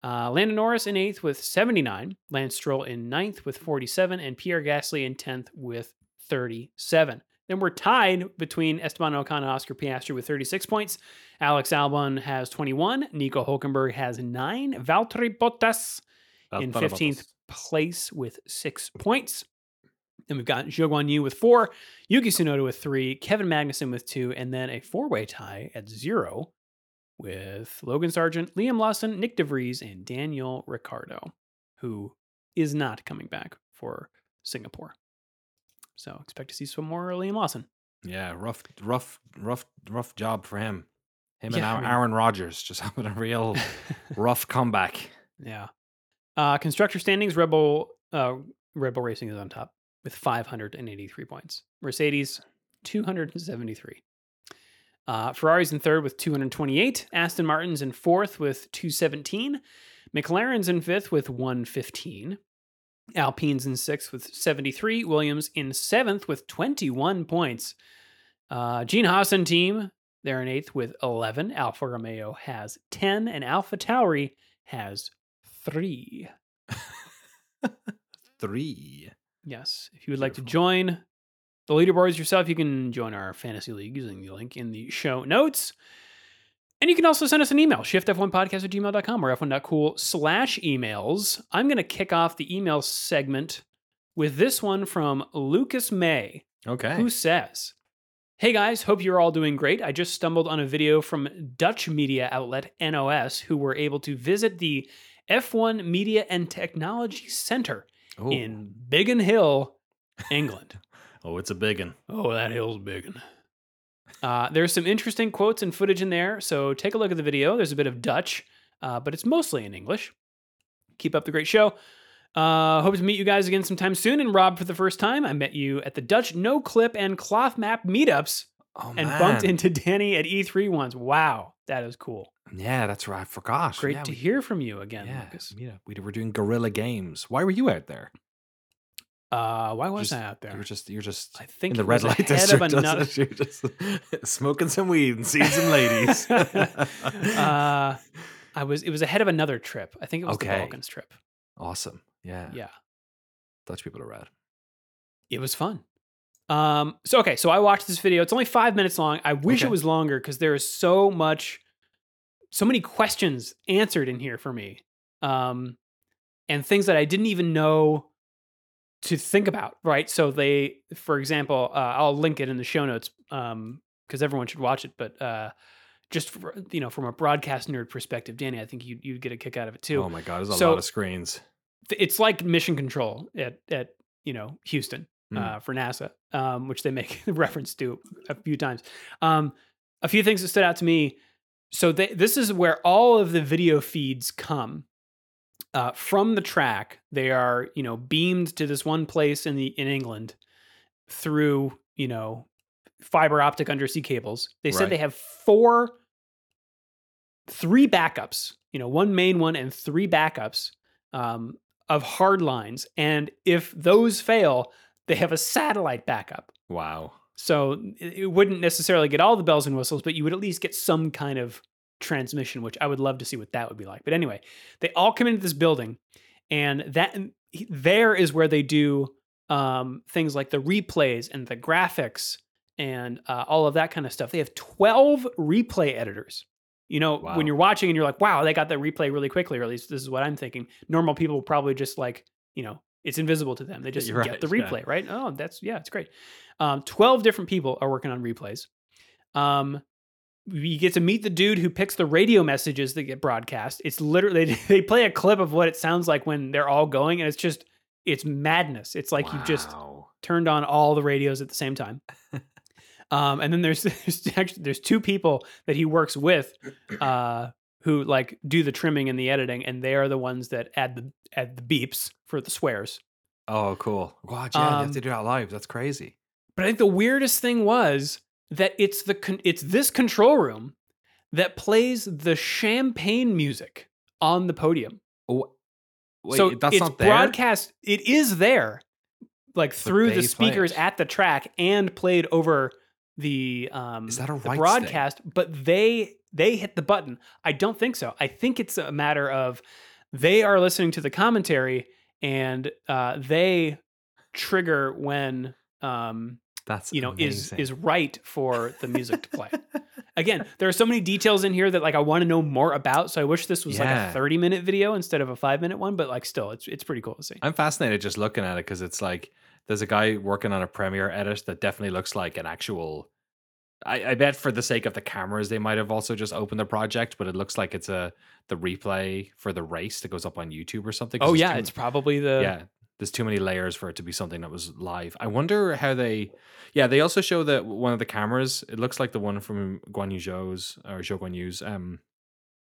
Uh, Landon Norris in eighth with 79. Lance Stroll in ninth with 47. And Pierre Gasly in 10th with 37. Then we're tied between Esteban Ocon and Oscar Piastri with 36 points. Alex Albon has 21. Nico Hulkenberg has nine. Valtteri Bottas in 15th place with six points. Then we've got Zhou Guan Yu with four, Yuki Tsunoda with three, Kevin Magnussen with two, and then a four-way tie at zero with Logan Sargent, Liam Lawson, Nyck de Vries, and Daniel Ricciardo, who is not coming back for Singapore. So expect to see some more Liam Lawson. Yeah, rough, rough, rough, rough job for him. Him Yeah, I and mean- Aaron Rodgers just having a real rough comeback. Yeah. Uh, constructor standings, Red Bull, uh, Red Bull Racing is on top with 583 points. Mercedes, 273. Uh, Ferrari's in third with 228. Aston Martin's in fourth with 217. McLaren's in fifth with 115. Alpine's in sixth with 73. Williams in seventh with 21 points. Uh, Gene Hassan team, they're in eighth with 11. Alfa Romeo has 10. And Alpha Tauri has three. Three. Yes. If you would like to join the leaderboards yourself, you can join our fantasy league using the link in the show notes. And you can also send us an email, shiftf1podcast at gmail.com or f1.cool slash emails. I'm going to kick off the email segment with this one from Lucas May Okay. who says, Hey guys, hope you're all doing great. I just stumbled on a video from Dutch media outlet NOS who were able to visit the F1 Media and Technology Center Ooh. in Biggin Hill, England. Oh, it's a biggin. oh, that hill's biggin. Uh, there's some interesting quotes and footage in there, so take a look at the video. There's a bit of Dutch, uh, but it's mostly in English. Keep up the great show. Uh, hope to meet you guys again sometime soon. And Rob, for the first time, I met you at the Dutch Noclip and Clothmap meetups Oh and man. bumped into Danny at E3 once. Wow, that is cool. Yeah, that's right. I forgot. Great yeah, to we- hear from you again, Yeah, Lucas. yeah. We were doing Guerrilla Games. Why were you out there? Uh, why was Just- I out there? You're just you're just I think in the red light district. another-. You're just smoking some weed and seeing some ladies. uh, I was. It was ahead of another trip. I think it was the Balkans trip. awesome. Yeah. Yeah, Dutch people are rad. it was fun. Um. So okay. So I watched this video. It's only five minutes long. I wish it was longer because there is so much, so many questions answered in here for me. Um, and things that I didn't even know to think about. Right. So they, for example, uh, I'll link it in the show notes. Um, because everyone should watch it. But uh, just for, you know, from a broadcast nerd perspective, Danny, I think you you'd get a kick out of it too. Oh my god, there's a So- lot of screens. it's like mission control at at you know Houston Mm. uh, for NASA, um, which they make reference to a few times. Um, a few things that stood out to me. So they, this is where all of the video feeds come uh, from the track. They are you know beamed to this one place in the in England through you know fiber optic undersea cables. They said Right. they have four, three backups. You know, one main one and three backups um, of hard lines. And if those fail, they have a satellite backup. Wow. So it wouldn't necessarily get all the bells and whistles, but you would at least get some kind of transmission, which I would love to see what that would be like. But anyway, they all come into this building, and that there is where they do um, things like the replays and the graphics and uh, all of that kind of stuff. They have twelve replay editors. You know, Wow. when you're watching and you're like, "Wow, they got that replay really quickly," or at least this is what I'm thinking. Normal people will probably just like, you know, it's invisible to them. They just You're get right, the yeah. replay, right? Oh, that's yeah, it's great. Um, 12 different people are working on replays. Um, we get to meet the dude who picks the radio messages that get broadcast. It's literally they play a clip of what it sounds like when they're all going, and it's just it's madness. It's like you've just turned on all the radios at the same time. um, and then there's, there's actually there's two people that he works with, uh, who like do the trimming and the editing, and they are the ones that add the add the beeps for the swears. Oh, cool. Wow, yeah, you Um, have to do that live. That's crazy. But I think the weirdest thing was that it's the con- it's this control room that plays the champagne music on the podium. Oh, wait, so that's it's not there. broadcast. It is there, like through the speakers at the track and played over the um Is that a the rights thing? broadcast. But they they hit the button. I don't think so. I think it's a matter of they are listening to the commentary and uh, they trigger when um That's you know is amazing. is right for the music to play. Again, there are so many details in here that like I want to know more about. So I wish this was like a 30 minute video instead of a five minute one, but like still it's it's pretty cool to see. I'm fascinated just looking at it because it's like there's a guy working on a Premiere edit that definitely looks like an actual. I, I bet for the sake of the cameras, they might have also just opened the project, but it looks like it's a the replay for the race that goes up on YouTube or something. Oh yeah, too- it's probably the yeah. There's too many layers for it to be something that was live. I wonder how they. Yeah, they also show that one of the cameras. It looks like the one from Guan Yu Zhou's or Zhou Guan Yu's um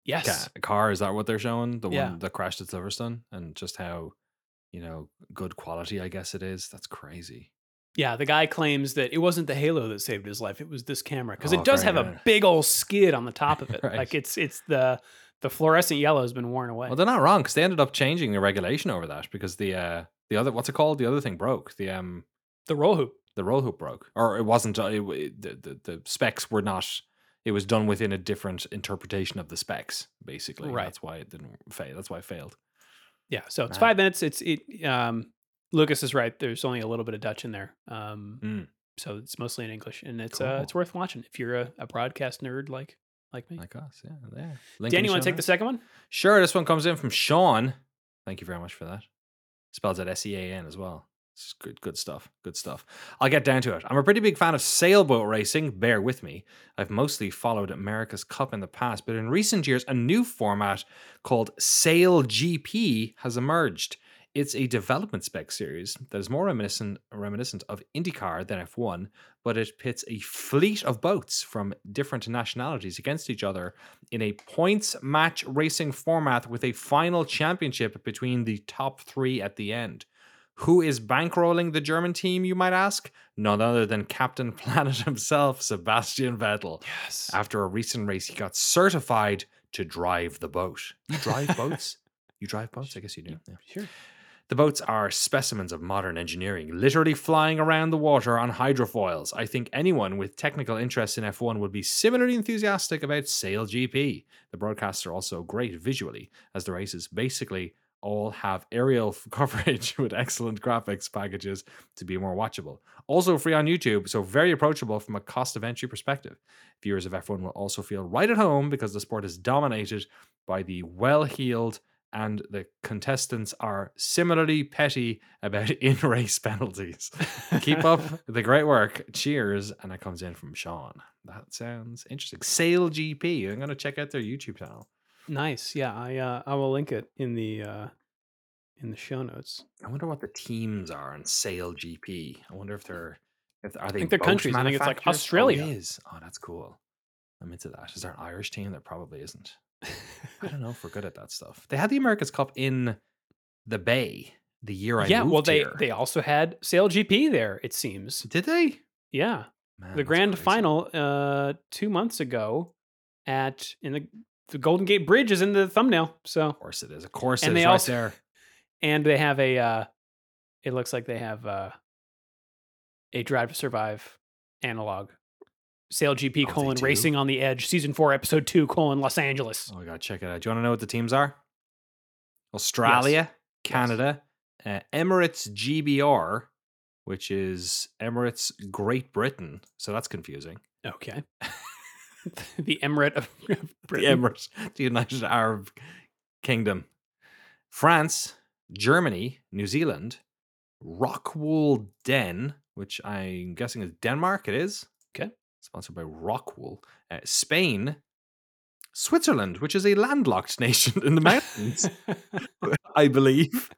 yes. ca- car. Is that what they're showing? The Yeah. one that crashed at Silverstone, and just how you know good quality. I guess it is. That's crazy. Yeah, the guy claims that it wasn't the Halo that saved his life; it was this camera because Oh, it does have a big old skid on the top of it. Right. Like it's it's the the fluorescent yellow has been worn away. Well, they're not wrong because they ended up changing the regulation over that because the uh the other what's it called? The other thing broke. The um the roll hoop. the roll hoop broke, or it wasn't. uh, It, it- the, the the specs were not. It was done within a different interpretation of the specs, basically. Right. That's why it didn't fail. That's why it failed. Yeah, so it's Man. five minutes. It's it. Um, Lucas is right. There's only a little bit of Dutch in there. Um, Mm. so it's mostly in English, and it's uh, it's worth watching if you're a, a broadcast nerd like like me. Like us, yeah. There. Link Danny, you want to take the second one? Sure, this one comes in from Sean. Thank you very much for that. Spells it S E A N as well. It's good, good stuff. Good stuff. I'll get down to it. I'm a pretty big fan of sailboat racing. Bear with me. I've mostly followed America's Cup in the past, but in recent years, a new format called SailGP has emerged. It's a development spec series that is more reminiscent, reminiscent of IndyCar than F1, but it pits a fleet of boats from different nationalities against each other in a points match racing format with a final championship between the top three at the end. Who is bankrolling the German team, you might ask? None other than Captain Planet himself, Sebastian Vettel. Yes. After a recent race, he got certified to drive the boat. You drive boats? You drive boats? I guess you do. yeah. Sure. The boats are specimens of modern engineering, literally flying around the water on hydrofoils. I think anyone with technical interest in F1 would be similarly enthusiastic about SailGP. The broadcasts are also great visually, as the races basically all have aerial coverage with excellent graphics packages to be more watchable. Also free on YouTube, so very approachable from a cost of entry perspective. Viewers of F1 will also feel right at home because the sport is dominated by the well heeled and the contestants are similarly petty about in race penalties. Keep up the great work. Cheers. And that comes in from Sean. That sounds interesting. SailGP. I'm going to check out their YouTube channel. Nice. Yeah, I uh, I will link it in the uh, in the show notes. I wonder what the teams are on SailGP. I wonder if they're if are they I think they're countries. I think it's like? Australia. Oh, it is. Oh, that's cool. I'm into that. Is there an Irish team? There probably isn't. I don't know if we're good at that stuff. They had the America's Cup in the Bay the year I yeah, well they here. they also had SailGP there. It seems. did they? Yeah, Man, the grand crazy. final uh two months ago at in the the Golden Gate Bridge is in the thumbnail. So Of course it is. Of course And it they is right also- there. and they have a uh it looks like they have uh a Drive to Survive analog. SailGP Oh, colon? Racing on the Edge, season four, episode two, colon Los Angeles. Oh, I gotta check it out. Do you want to know what the teams are? Australia, Canada, uh, Emirates GBR, which is Emirates Great Britain. So that's confusing. Okay. the Emirate of The Emirates, the United Arab Kingdom, France, Germany, New Zealand, Rockwool Den, which I'm guessing is Denmark. It is. Okay. Sponsored by Rockwool. Uh, Spain, Switzerland, which is a landlocked nation in the mountains, I believe.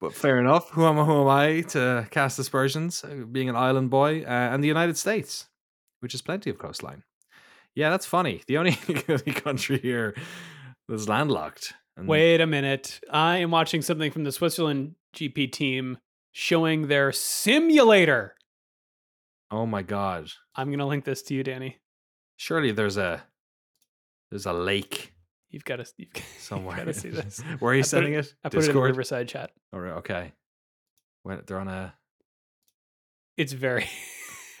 But fair enough. Who am, who am I to cast aspersions, uh, being an island boy? Uh, and the United States, which is plenty of coastline. Yeah, that's funny. The only, country here that's landlocked. And Wait a minute. I am watching something from the Switzerland GP team showing their simulator. Oh my god! I'm going to link this to you, Danny. Surely there's a there's a lake You've got to you've somewhere. got to see this. Where are you put sending it, it? I put it in the Riverside chat. Oh, All right, okay. When they're on a It's very.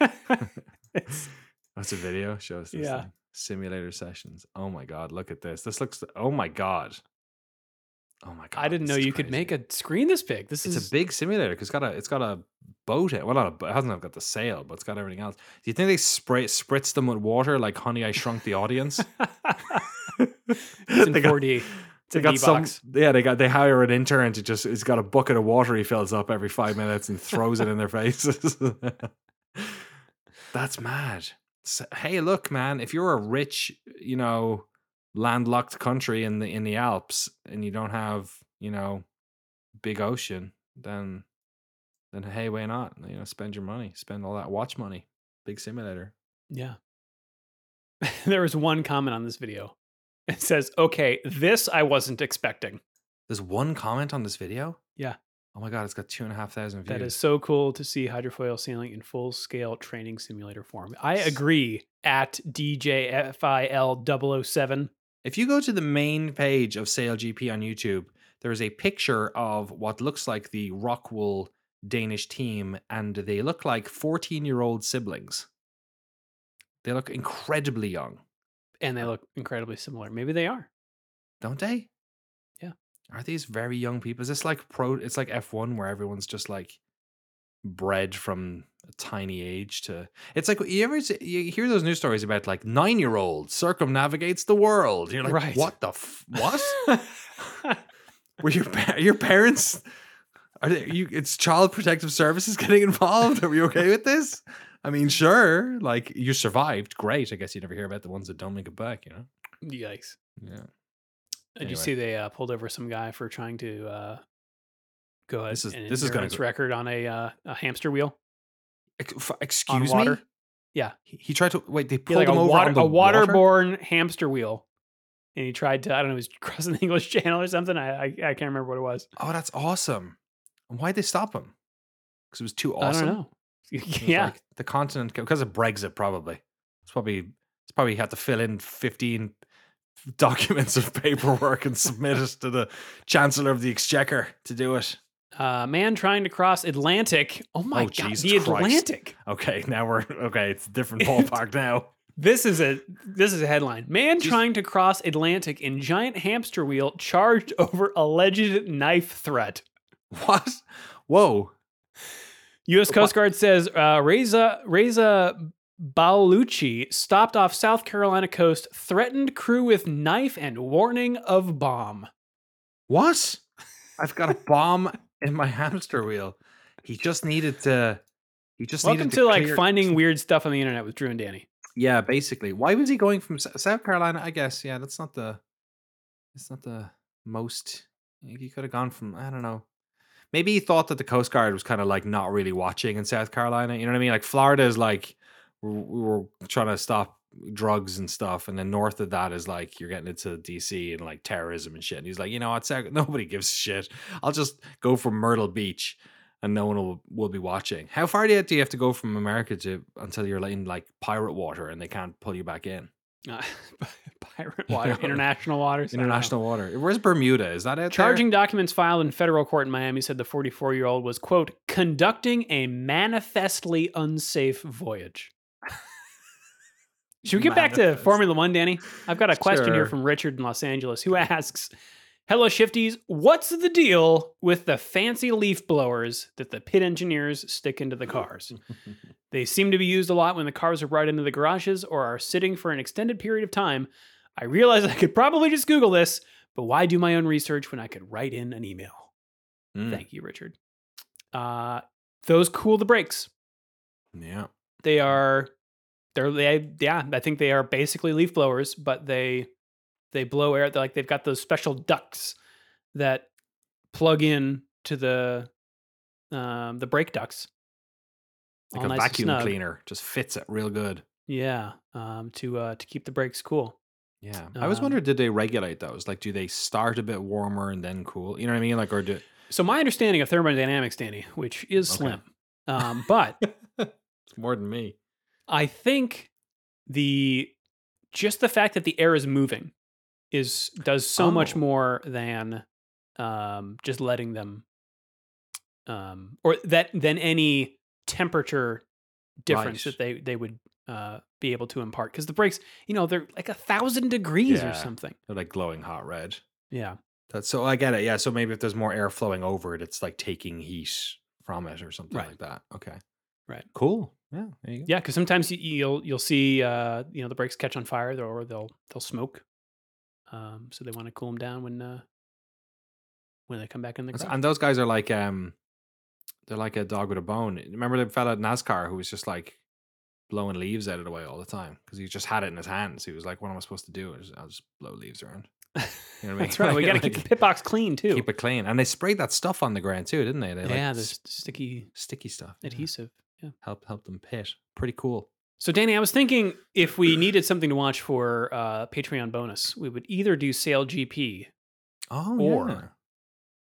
it's, what's a video? Show us this Yeah. thing. Simulator sessions. Oh my god! Look at this. This looks. Oh my god. Oh my god! I didn't know you could make a screen this big. This It's is a big simulator because it's got a it's got a boat. Well, not a, it hasn't got the sail, but it's got everything else. Do you think they spray spritz them with water like Honey I Shrunk the Audience? it's in They 4D. They got some, yeah. They got they hire an intern to just. He's got a bucket of water he fills up every five minutes and throws it in their faces. That's mad. So, hey, look, man. If you're a rich, you know, landlocked country in the in the Alps and you don't have, you know, big ocean, then then hey, why not? You know, spend your money, spend all that watch money. Big simulator. Yeah. there was one comment on this video. It says, "Okay, this I wasn't expecting." There's one comment on this video. Yeah. Oh my god, it's got two and a half thousand views. That is so cool to see hydrofoil sailing in full scale training simulator form. I agree. At DJFIL007. If you go to the main page of SailGP on YouTube, there is a picture of what looks like the Rockwool Danish team, and they look like 14 year old siblings. They look incredibly young, And they look incredibly similar. Maybe they are. don't they? Yeah. Are these very young people? Is this like pro? It's like F1 where everyone's just like bred from a tiny age to. It's like you ever you hear those news stories about like nine year old circumnavigates the world. You're like, Right. what the f- what? Were your your parents? Are they, you? It's Child Protective Services getting involved. Are we okay with this? I mean, sure. Like you survived, great. I guess you never hear about the ones that don't make it back. You know? Yikes. Yeah. Did you see they uh, pulled over some guy for trying to uh, go This is- this is gonna endurance go- record on a, uh, a hamster wheel Ex- Excuse me. Yeah. He, he tried to wait. They Yeah, pulled like him a, over water, on the a water. waterborne hamster wheel. And he tried to, I don't know, he was crossing the English Channel or something. I, I, I can't remember what it was. Oh, that's awesome. And why'd they stop him? Because it was too awesome. I don't know. Yeah. like the continent because of Brexit, probably. It's probably it's probably had to fill in fifteen documents of paperwork and submit it to the Chancellor of the Exchequer to do it. Uh, man trying to cross Atlantic. Oh my Oh, god, Jesus the Christ. Atlantic. Okay, now we're okay. It's a different ballpark now. This is a this is a headline. Man trying to cross Atlantic in giant hamster wheel charged over alleged knife threat. What? Whoa. U.S. Coast Guard says uh, Reza Reza Baluchi stopped off South Carolina coast, threatened crew with knife and warning of bomb. What? I've got a bomb in my hamster wheel. He just needed to. He just Welcome needed to, like finding weird stuff on the internet with Drew and Danny. Yeah, basically. Why was he going from South Carolina? I guess. Yeah, that's not the. It's not the most. Eh, he could have gone from. I don't know. Maybe he thought that the Coast Guard was kind of like not really watching in South Carolina. You know what I mean? Like Florida is like we were trying to stop drugs and stuff, and then north of that is like you're getting into DC and like terrorism and shit. And he's like, you know what? Nobody gives a shit. I'll just go from Myrtle Beach and no one will, will be watching. How far do you, do you have to go from America to until you're like in like pirate water and they can't pull you back in? Uh, pirate water, international waters. I don't know. International water. Where's Bermuda? Is that there? Charging documents filed in federal court in Miami said the 44 year old was, quote, conducting a manifestly unsafe voyage. Should we get back to Formula One, Danny? I've got a question here from Richard in Los Angeles who asks Hello, Shifties. What's the deal with the fancy leaf blowers that the pit engineers stick into the cars? They seem to be used a lot when the cars are brought into the garages or are sitting for an extended period of time. I realize I could probably just Google this, but why do my own research when I could write in an email? Mm, Thank you, Richard. Uh, those cool the brakes. Yeah. They are, they're they yeah. I think they are basically leaf blowers, but they they blow air. They're like they've got those special ducts that plug in to the um, the brake ducts. Like a nice vacuum cleaner. Just fits it real good. Yeah, um, to uh, to keep the brakes cool. Yeah. I was Um, wondering, did they regulate those? Like, do they start a bit warmer and then cool? You know what I mean? Like, or do. So my understanding of thermodynamics, Danny, which is Okay. slim, um, but it's more than me. I think the just the fact that the air is moving is does so much Oh. more than um, just letting them um, or that than any temperature difference Right. that they they would uh, be able to impart because the brakes you know they're like a thousand degrees Yeah. or something They're like glowing hot red. yeah That's so I get it. Yeah. So maybe if there's more air flowing over it, it's like taking heat from it or something Right. like that. Okay. Right. Cool. Yeah. There you go. yeah because sometimes you, you'll you'll see uh, you know the brakes catch on fire or they'll they'll smoke um, so they want to cool them down when uh, when they come back in the garage. and those guys are like um they're like a dog with a bone. Remember the fella at NASCAR who was just like blowing leaves out of the way all the time because he just had it in his hands. He was like, "What am I supposed to do? I'll just, I'll just blow leaves around." You know what I mean? That's right. We got to keep the pit box clean too. keep it clean. And they sprayed that stuff on the ground too, didn't they? They yeah, like sticky sticky stuff. adhesive. Yeah. Help help them pit. Pretty cool. So, Danny, I was thinking if we needed something to watch for uh, Patreon bonus, we would either do SailGP Oh, Or- yeah.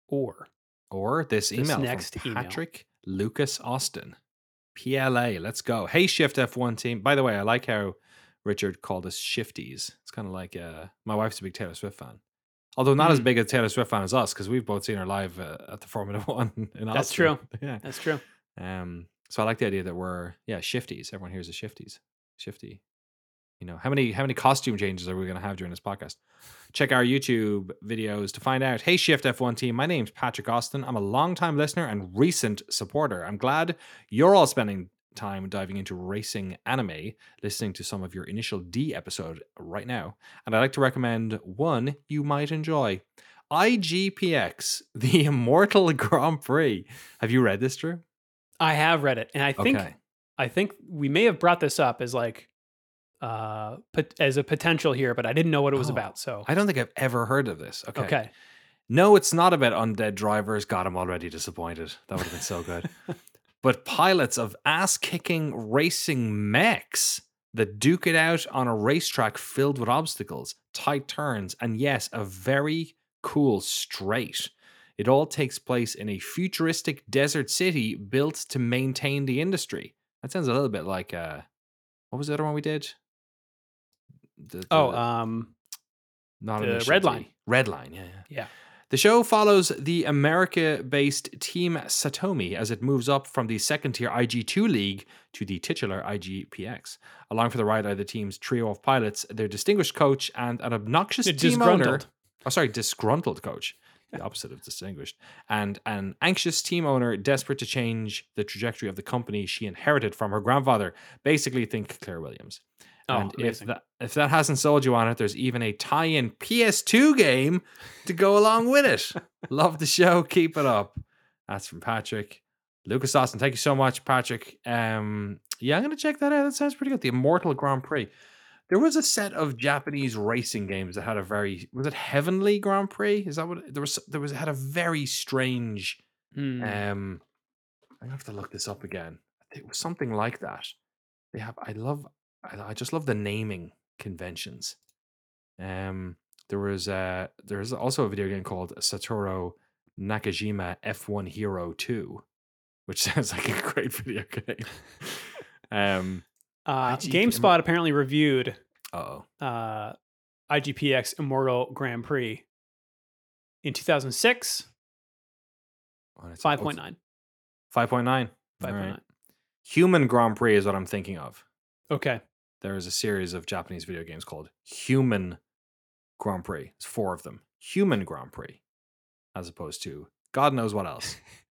or Or this This email next from email. Patrick Lucas Austin. PLA. Let's go. Hey, Shift F1 team. By the way, I like how Richard called us shifties. It's kind of like uh, my wife's a big Taylor Swift fan. Although not as Mm. big a Taylor Swift fan as us, because we've both seen her live uh, at the Formula One in Austin. That's true. Yeah. that's true. Um, so I like the idea that we're yeah shifties. Everyone here's a shifties, shifty. You know how many how many costume changes are we going to have during this podcast? Check our YouTube videos to find out. Hey, Shift F1 team, my name's Patrick Austin. I'm a longtime listener and recent supporter. I'm glad you're all spending time diving into racing anime, listening to some of your initial D episode right now, and I'd like to recommend one you might enjoy. IGPX, the Immortal Grand Prix. Have you read this, Drew? I have read it, and I think Okay. I think we may have brought this up as like uh pot- as a potential here, but I didn't know what it was Oh, about. So I don't think I've ever heard of this. Okay. okay, No, it's not about undead drivers. God, I'm already disappointed. That would have been so good. but pilots of ass kicking racing mechs that duke it out on a racetrack filled with obstacles, tight turns, and yes, a very cool straight. It all takes place in a futuristic desert city built to maintain the industry. That sounds a little bit like uh what was the other one we did? The- oh the- um not the Red Line. Red line, yeah, yeah. yeah The show follows the America based Team Satomi as it moves up from the second tier IG2 league to the titular IGPX. Along for the ride are the team's trio of pilots, their distinguished coach, and an obnoxious The team owner. disgruntled. Oh, sorry, disgruntled coach. The opposite of distinguished. And an anxious team owner desperate to change the trajectory of the company she inherited from her grandfather. Basically, think Claire Williams. Oh, and if amazing. that if that hasn't sold you on it, there's even a tie-in PS2 game to go along with it. Love the show. Keep it up. That's from Patrick. Lucas Austin, thank you so much, Patrick. Um, yeah, I'm gonna check that out. That sounds pretty good. The Immortal Grand Prix. There was a set of Japanese racing games that had a very was it Heavenly Grand Prix? Is that what there was? There was had a very strange. Hmm. Um, I'm gonna have to look this up again. It was something like that. They have. I love. I, I just love the naming conventions. Um, there was uh there's also a video game called Satoru Nakajima F1 Hero 2, which sounds like a great video game. um, Uh, GameSpot apparently reviewed oh, uh, IGPX Immortal Grand Prix in 2006, 5.9. 5.9. 5.9. Human Grand Prix is what I'm thinking of. Okay. There is a series of Japanese video games called Human Grand Prix. It's four of them. Human Grand Prix, as opposed to God knows what else.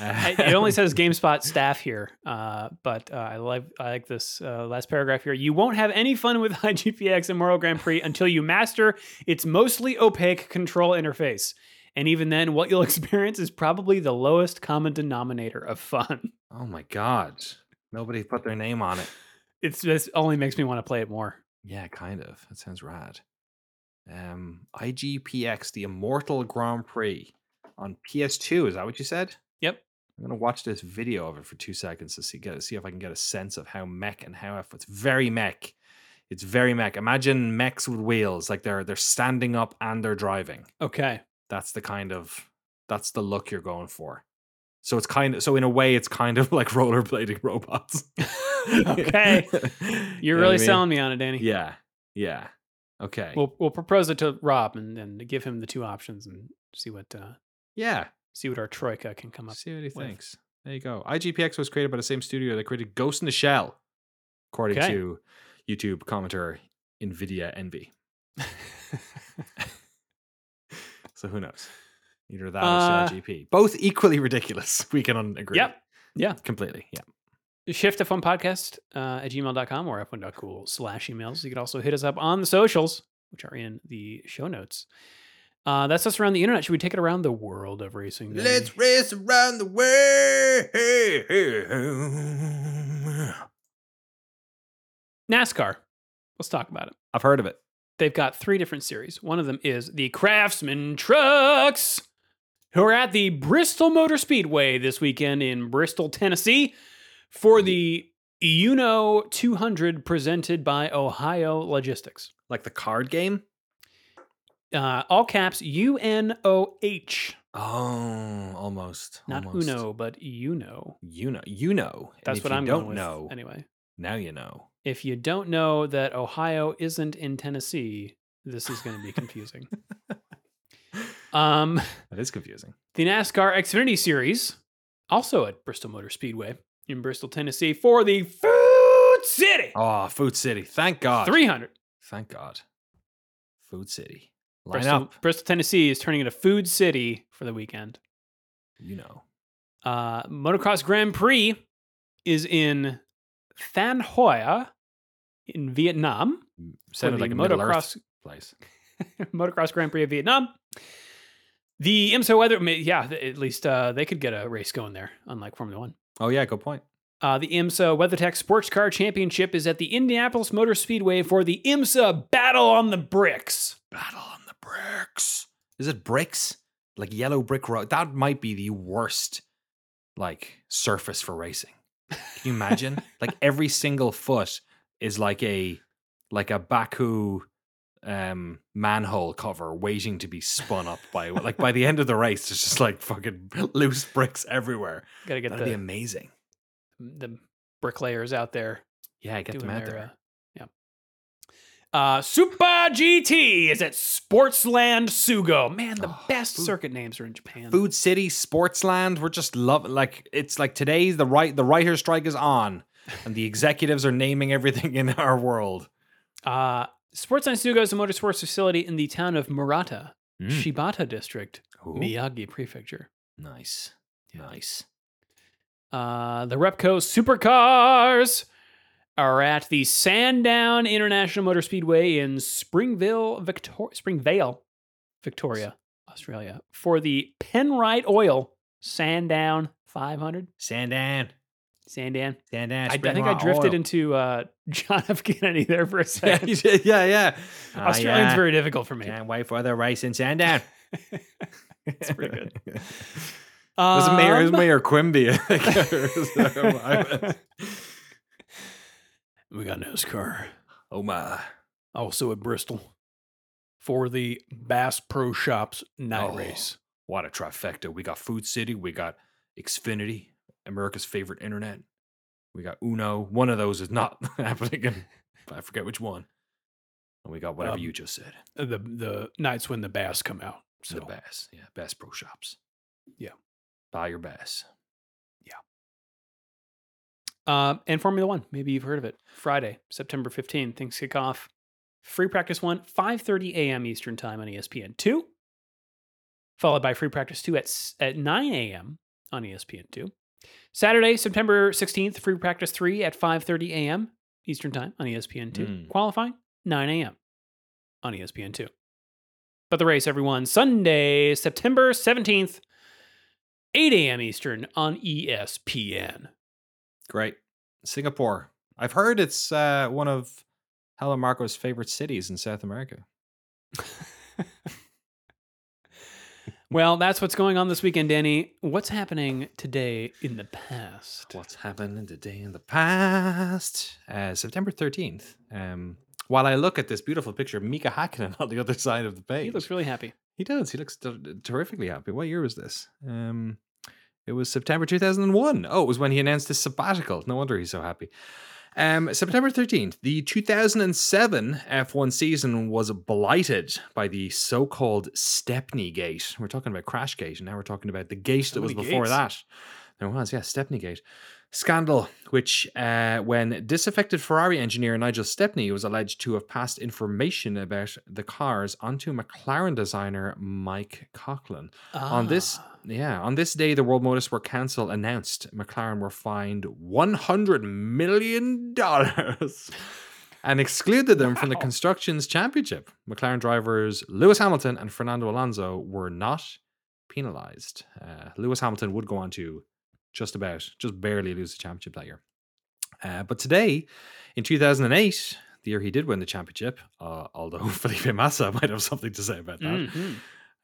I- it only says GameSpot staff here, uh, but uh, I like I like this uh, last paragraph here. You won't have any fun with IGPX Immortal Grand Prix until you master its mostly opaque control interface, and even then, what you'll experience is probably the lowest common denominator of fun. Oh my god. Nobody put their name on it. It's this only makes me want to play it more. Yeah, kind of. That sounds rad. Um IGPX, the Immortal Grand Prix on PS2. Is that what you said? Yep. I'm gonna watch this video of it for two seconds to see get see if I can get a sense of how mech and how it's very mech. It's very mech. Imagine mechs with wheels, like they're they're standing up and they're driving. Okay. That's the kind of that's the look you're going for. So it's kind of so in a way it's kind of like rollerblading robots. Okay. You're You know really I mean? selling me on it, Danny. Yeah. Yeah. Okay. We'll we'll propose it to Rob and then give him the two options and see what uh, yeah. See what our troika can come up. See what he with. thinks. There you go. IGPX was created by the same studio that created Ghost in the Shell, according Okay. to YouTube commenter Nvidia Envy. So who knows? Either that Uh, or SailGP. Both equally ridiculous. We can agree. Yep. Yeah. Completely. Yeah. Shift F1 podcast uh, at gmail.com or f1.cool slash emails. You could also hit us up on the socials, which are in the show notes. Uh, that's us around the internet. Should we take it around the world of racing? Danny? Let's race around the world. NASCAR. Let's talk about it. I've heard of it. They've got three different series. One of them is the Craftsman Trucks, who are at the Bristol Motor Speedway this weekend in Bristol, Tennessee, for the UNOH 200 presented by Ohio Logistics. Like the card game? Uh, all caps U N O H. Oh, almost. Not almost. Uno, but Uno. You know. You know. That's what you I'm don't going with. know. Anyway, Now you know. if you don't know that Ohio isn't in Tennessee, this is going to be confusing. um, That is confusing. the NASCAR Xfinity Series, also at Bristol Motor Speedway in Bristol, Tennessee, for the Food City Oh, Food City. Thank God. 300. Thank God. Food City. Line Bristol, up. Bristol, Tennessee is turning into Food City for the weekend. You know. Uh, Motocross Grand Prix is in Thanh Hoa in Vietnam. Sounded like a motocross- place. Motocross Grand Prix of Vietnam. The IMSA weather, yeah, at least uh, they could get a race going there, unlike Formula One. Oh yeah, good point. Uh, the IMSA WeatherTech Sports Car Championship is at the Indianapolis Motor Speedway for the IMSA Battle on the Bricks. Battle on the bricks. Is it bricks? Like yellow brick road. That might be the worst like surface for racing. Can you imagine? like every single foot is like a like a Baku um manhole cover waiting to be spun up by like by the end of the race it's just like fucking loose bricks everywhere. Got to get That'd be the, amazing. the bricklayers out there Yeah, get them out their, there. Uh. Super GT is at Sportsland Sugo. Man, the best circuit names are in Japan. Food City, Sportsland. We're just love like it's like today's the right the writer strike is on, and the executives are naming everything in our world. Uh, Sportsland Sugo is a motorsports facility in the town of Murata, Mm. Shibata District, Ooh. Miyagi Prefecture. Nice, nice. Uh, the Repco Supercars are at the Sandown International Motor Speedway in Springville, Victor- Springvale, Victoria, Australia, for the Penrite Oil Sandown 500. Sandan, Sandown. Sandan. I, I think I drifted into uh, John F. Kennedy there for a second. yeah, yeah. Ah, Australian's yeah. very difficult for me. Can't wait for the race in Sandown. It's pretty good. It was Mayor, it was Um, Mayor Quimby. We got NASCAR. oh my! also at Bristol for the Bass Pro Shops night Oh. race. What a trifecta! We got Food City, we got Xfinity, America's favorite internet. We got UNOH. One of those is not happening. in- I forget which one. And we got whatever Um, you just said. Uh, The the nights when the bass come out. So the Bass, yeah, Bass Pro Shops. Yeah. buy your Bass. Uh, and Formula One, maybe you've heard of it. Friday, September 15, things kick off. Free practice one, 5:30 a.m. Eastern time on ESPN two, followed by free practice two at at 9 a.m. on ESPN two. Saturday, September 16th, free practice three at 5:30 a.m. Eastern time on ESPN two. Mm. Qualifying 9 a.m. on ESPN two. But the race, everyone, Sunday, September 17th, 8 a.m. Eastern on ESPN. Great. Singapore. I've heard it's uh, one of Helmut Marko's favorite cities in South America. Well, that's what's going on this weekend, Danny. What's happening today in the past? What's happening today in the past? Uh, September 13th. Um, while I look at this beautiful picture of Mika Hakkinen on the other side of the page. He looks really happy. He does. He looks ter- terrifically happy. What year was this? Um, it was September 2001. Oh, it was when he announced his sabbatical. No wonder he's so happy. Um, September 13th, the 2007 F1 season was blighted by the so called Stepney Gate. We're talking about Crashgate, and now we're talking about the gate So that was before gates. that. There was, yeah, Stepney Gate. Scandal, which, uh, when disaffected Ferrari engineer Nigel Stepney was alleged to have passed information about the cars onto McLaren designer Mike Coughlan. On this, Ah. yeah, on this day, the World Motorsport Council announced McLaren were fined one hundred million dollars and excluded them from the constructions championship. McLaren drivers Lewis Hamilton and Fernando Alonso were not penalized. Uh, Lewis Hamilton would go on to just about, just barely lose the championship that year. Uh, but today, in 2008, the year he did win the championship, uh, although Felipe Massa might have something to say about that. Mhm.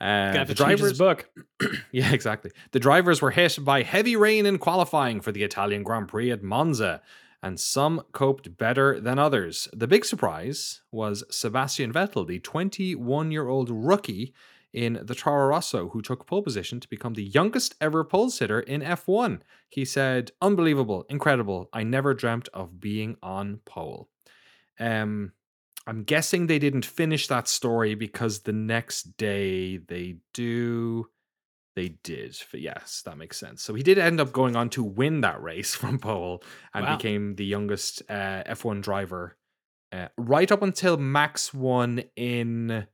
Uh, the to change his drivers, book. yeah, exactly. The drivers were hit by heavy rain in qualifying for the Italian Grand Prix at Monza, and some coped better than others. The big surprise was Sebastian Vettel, the 21 year old rookie in the Toro Rosso, who took pole position to become the youngest ever pole sitter in F1. He said, Unbelievable, incredible. I never dreamt of being on pole. Um, I'm guessing they didn't finish that story because the next day they do. They did. Yes, that makes sense. So he did end up going on to win that race from pole and Wow. became the youngest uh, F1 driver uh, right up until Max won in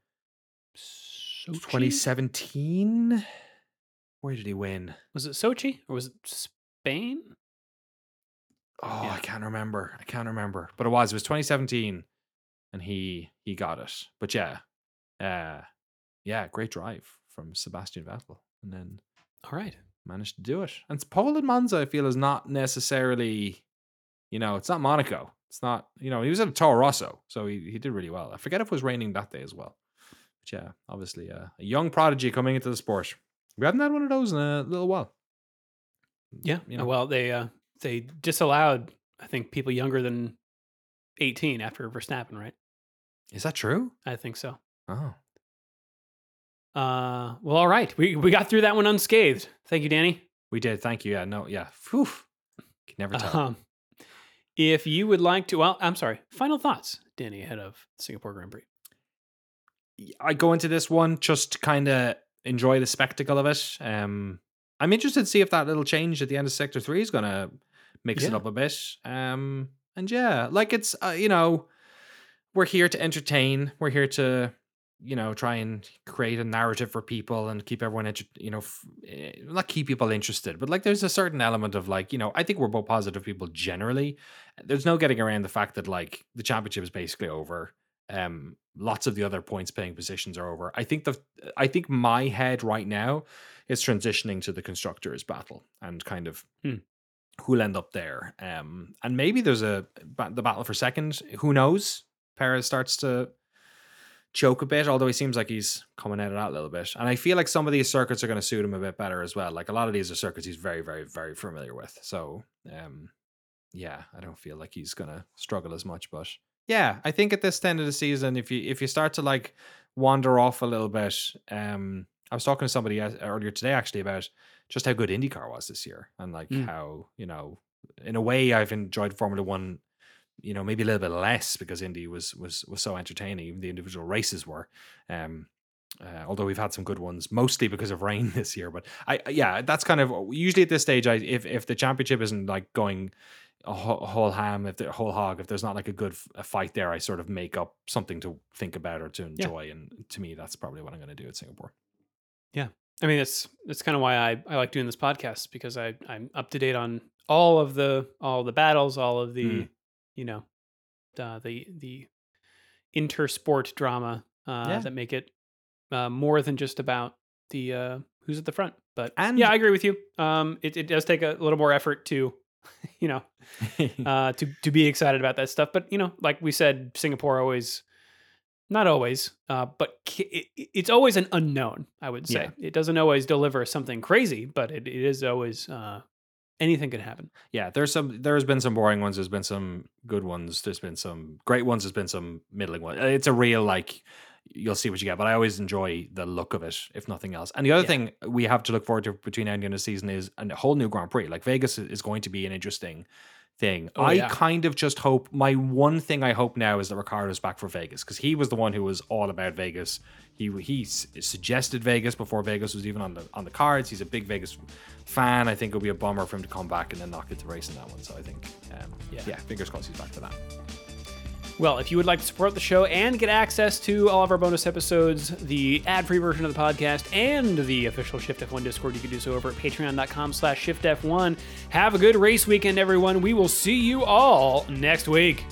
Sochi? 2017. Where did he win? Was it Sochi or was it Spain? Oh, Yeah. I can't remember. I can't remember. But it was. It was 2017, and he he got it. But yeah, uh, yeah, great drive from Sebastian Vettel, and then All right. managed to do it. And pole and Monza, I feel, is not necessarily, you know, it's not Monaco. It's not, you know, he was at a Toro Rosso, so he, he did really well. I forget if it was raining that day as well. But yeah, obviously uh, a young prodigy coming into the sport. We haven't had one of those in a little while. Yeah. You know. Well, they uh they disallowed I think people younger than 18 after Verstappen, right? Is that true? I think so. Oh, Uh well, all right. We we got through that one unscathed. Thank you, Danny. we did. Thank you. Yeah, no, yeah. Phew. Can never tell. Um, if you would like to, well, I'm sorry. Final thoughts. Danny ahead of Singapore Grand Prix? I go into this one just to kind of enjoy the spectacle of it. Um, I'm interested to see if that little change at the end of Sector Three is going to mix it up a bit. Um, and yeah, like it's uh, you know, we're here to entertain. We're here to you know try and create a narrative for people and keep everyone enter- you know f- eh, not keep people interested but like there's a certain element of like you know i think we're both positive people generally there's no getting around the fact that like the championship is basically over um lots of the other points paying positions are over. I think the i think my head right now is transitioning to the constructors battle and kind of Hmm. who'll end up there. Um and maybe there's a the battle for second. Who knows? Perez starts to choke a bit although he seems like he's coming out of that a little bit. And i feel like some of these circuits are going to suit him a bit better as well. Like a lot of these are circuits he's very very very familiar with. So um yeah i don't feel like he's going to struggle as much but yeah, I think at this end of the season, if you if you start to like wander off a little bit, um, I was talking to somebody earlier today actually about just how good IndyCar was this year, and like Mm. how you know, in a way, I've enjoyed Formula One, you know, maybe a little bit less because Indy was was was so entertaining. Even the individual races were, um, uh, although we've had some good ones, mostly because of rain this year. But I, yeah, that's kind of usually at this stage. I if if the championship isn't like going a whole, ham, if the whole hog, if there's not like a good f- a fight there, I sort of make up something to think about or to enjoy. And to me, that's probably what I'm going to do at Singapore. Yeah. I mean, that's that's kind of why I, I like doing this podcast because I I'm up to date on all of the all the battles, all of the Mm. you know uh, the the intersport drama uh, Yeah. that make it uh, more than just about the uh, who's at the front. But And- yeah, I agree with you. Um, it it does take a little more effort to you know uh, to to be excited about that stuff. But you know, like we said, Singapore always, not always, uh, but it, it- it's always an unknown. I would say Yeah. it doesn't always deliver something crazy, but it, it is always uh, anything can happen. yeah, there's some. There's been some boring ones. There's been some good ones. There's been some great ones. There's been some middling ones. It's a real like. You'll see what you get, but I always enjoy the look of it, if nothing else. And the other Yeah. thing we have to look forward to between now and the end of the season is a whole new Grand Prix. Like Vegas is going to be an interesting thing. Oh, I yeah. kind of just hope. My one thing I hope now is that Ricciardo's back for Vegas because he was the one who was all about Vegas. He he s- suggested Vegas before Vegas was even on the on the cards. He's a big Vegas fan. I think it'll be a bummer for him to come back and then not get to race in that one. So I think, um, Yeah. yeah. fingers crossed he's back for that. Well, if you would like to support the show and get access to all of our bonus episodes, the ad-free version of the podcast, and the official Shift F1 Discord, you can do so over at patreon.com slash shiftf1. Have a good race weekend, everyone. We will see you all next week.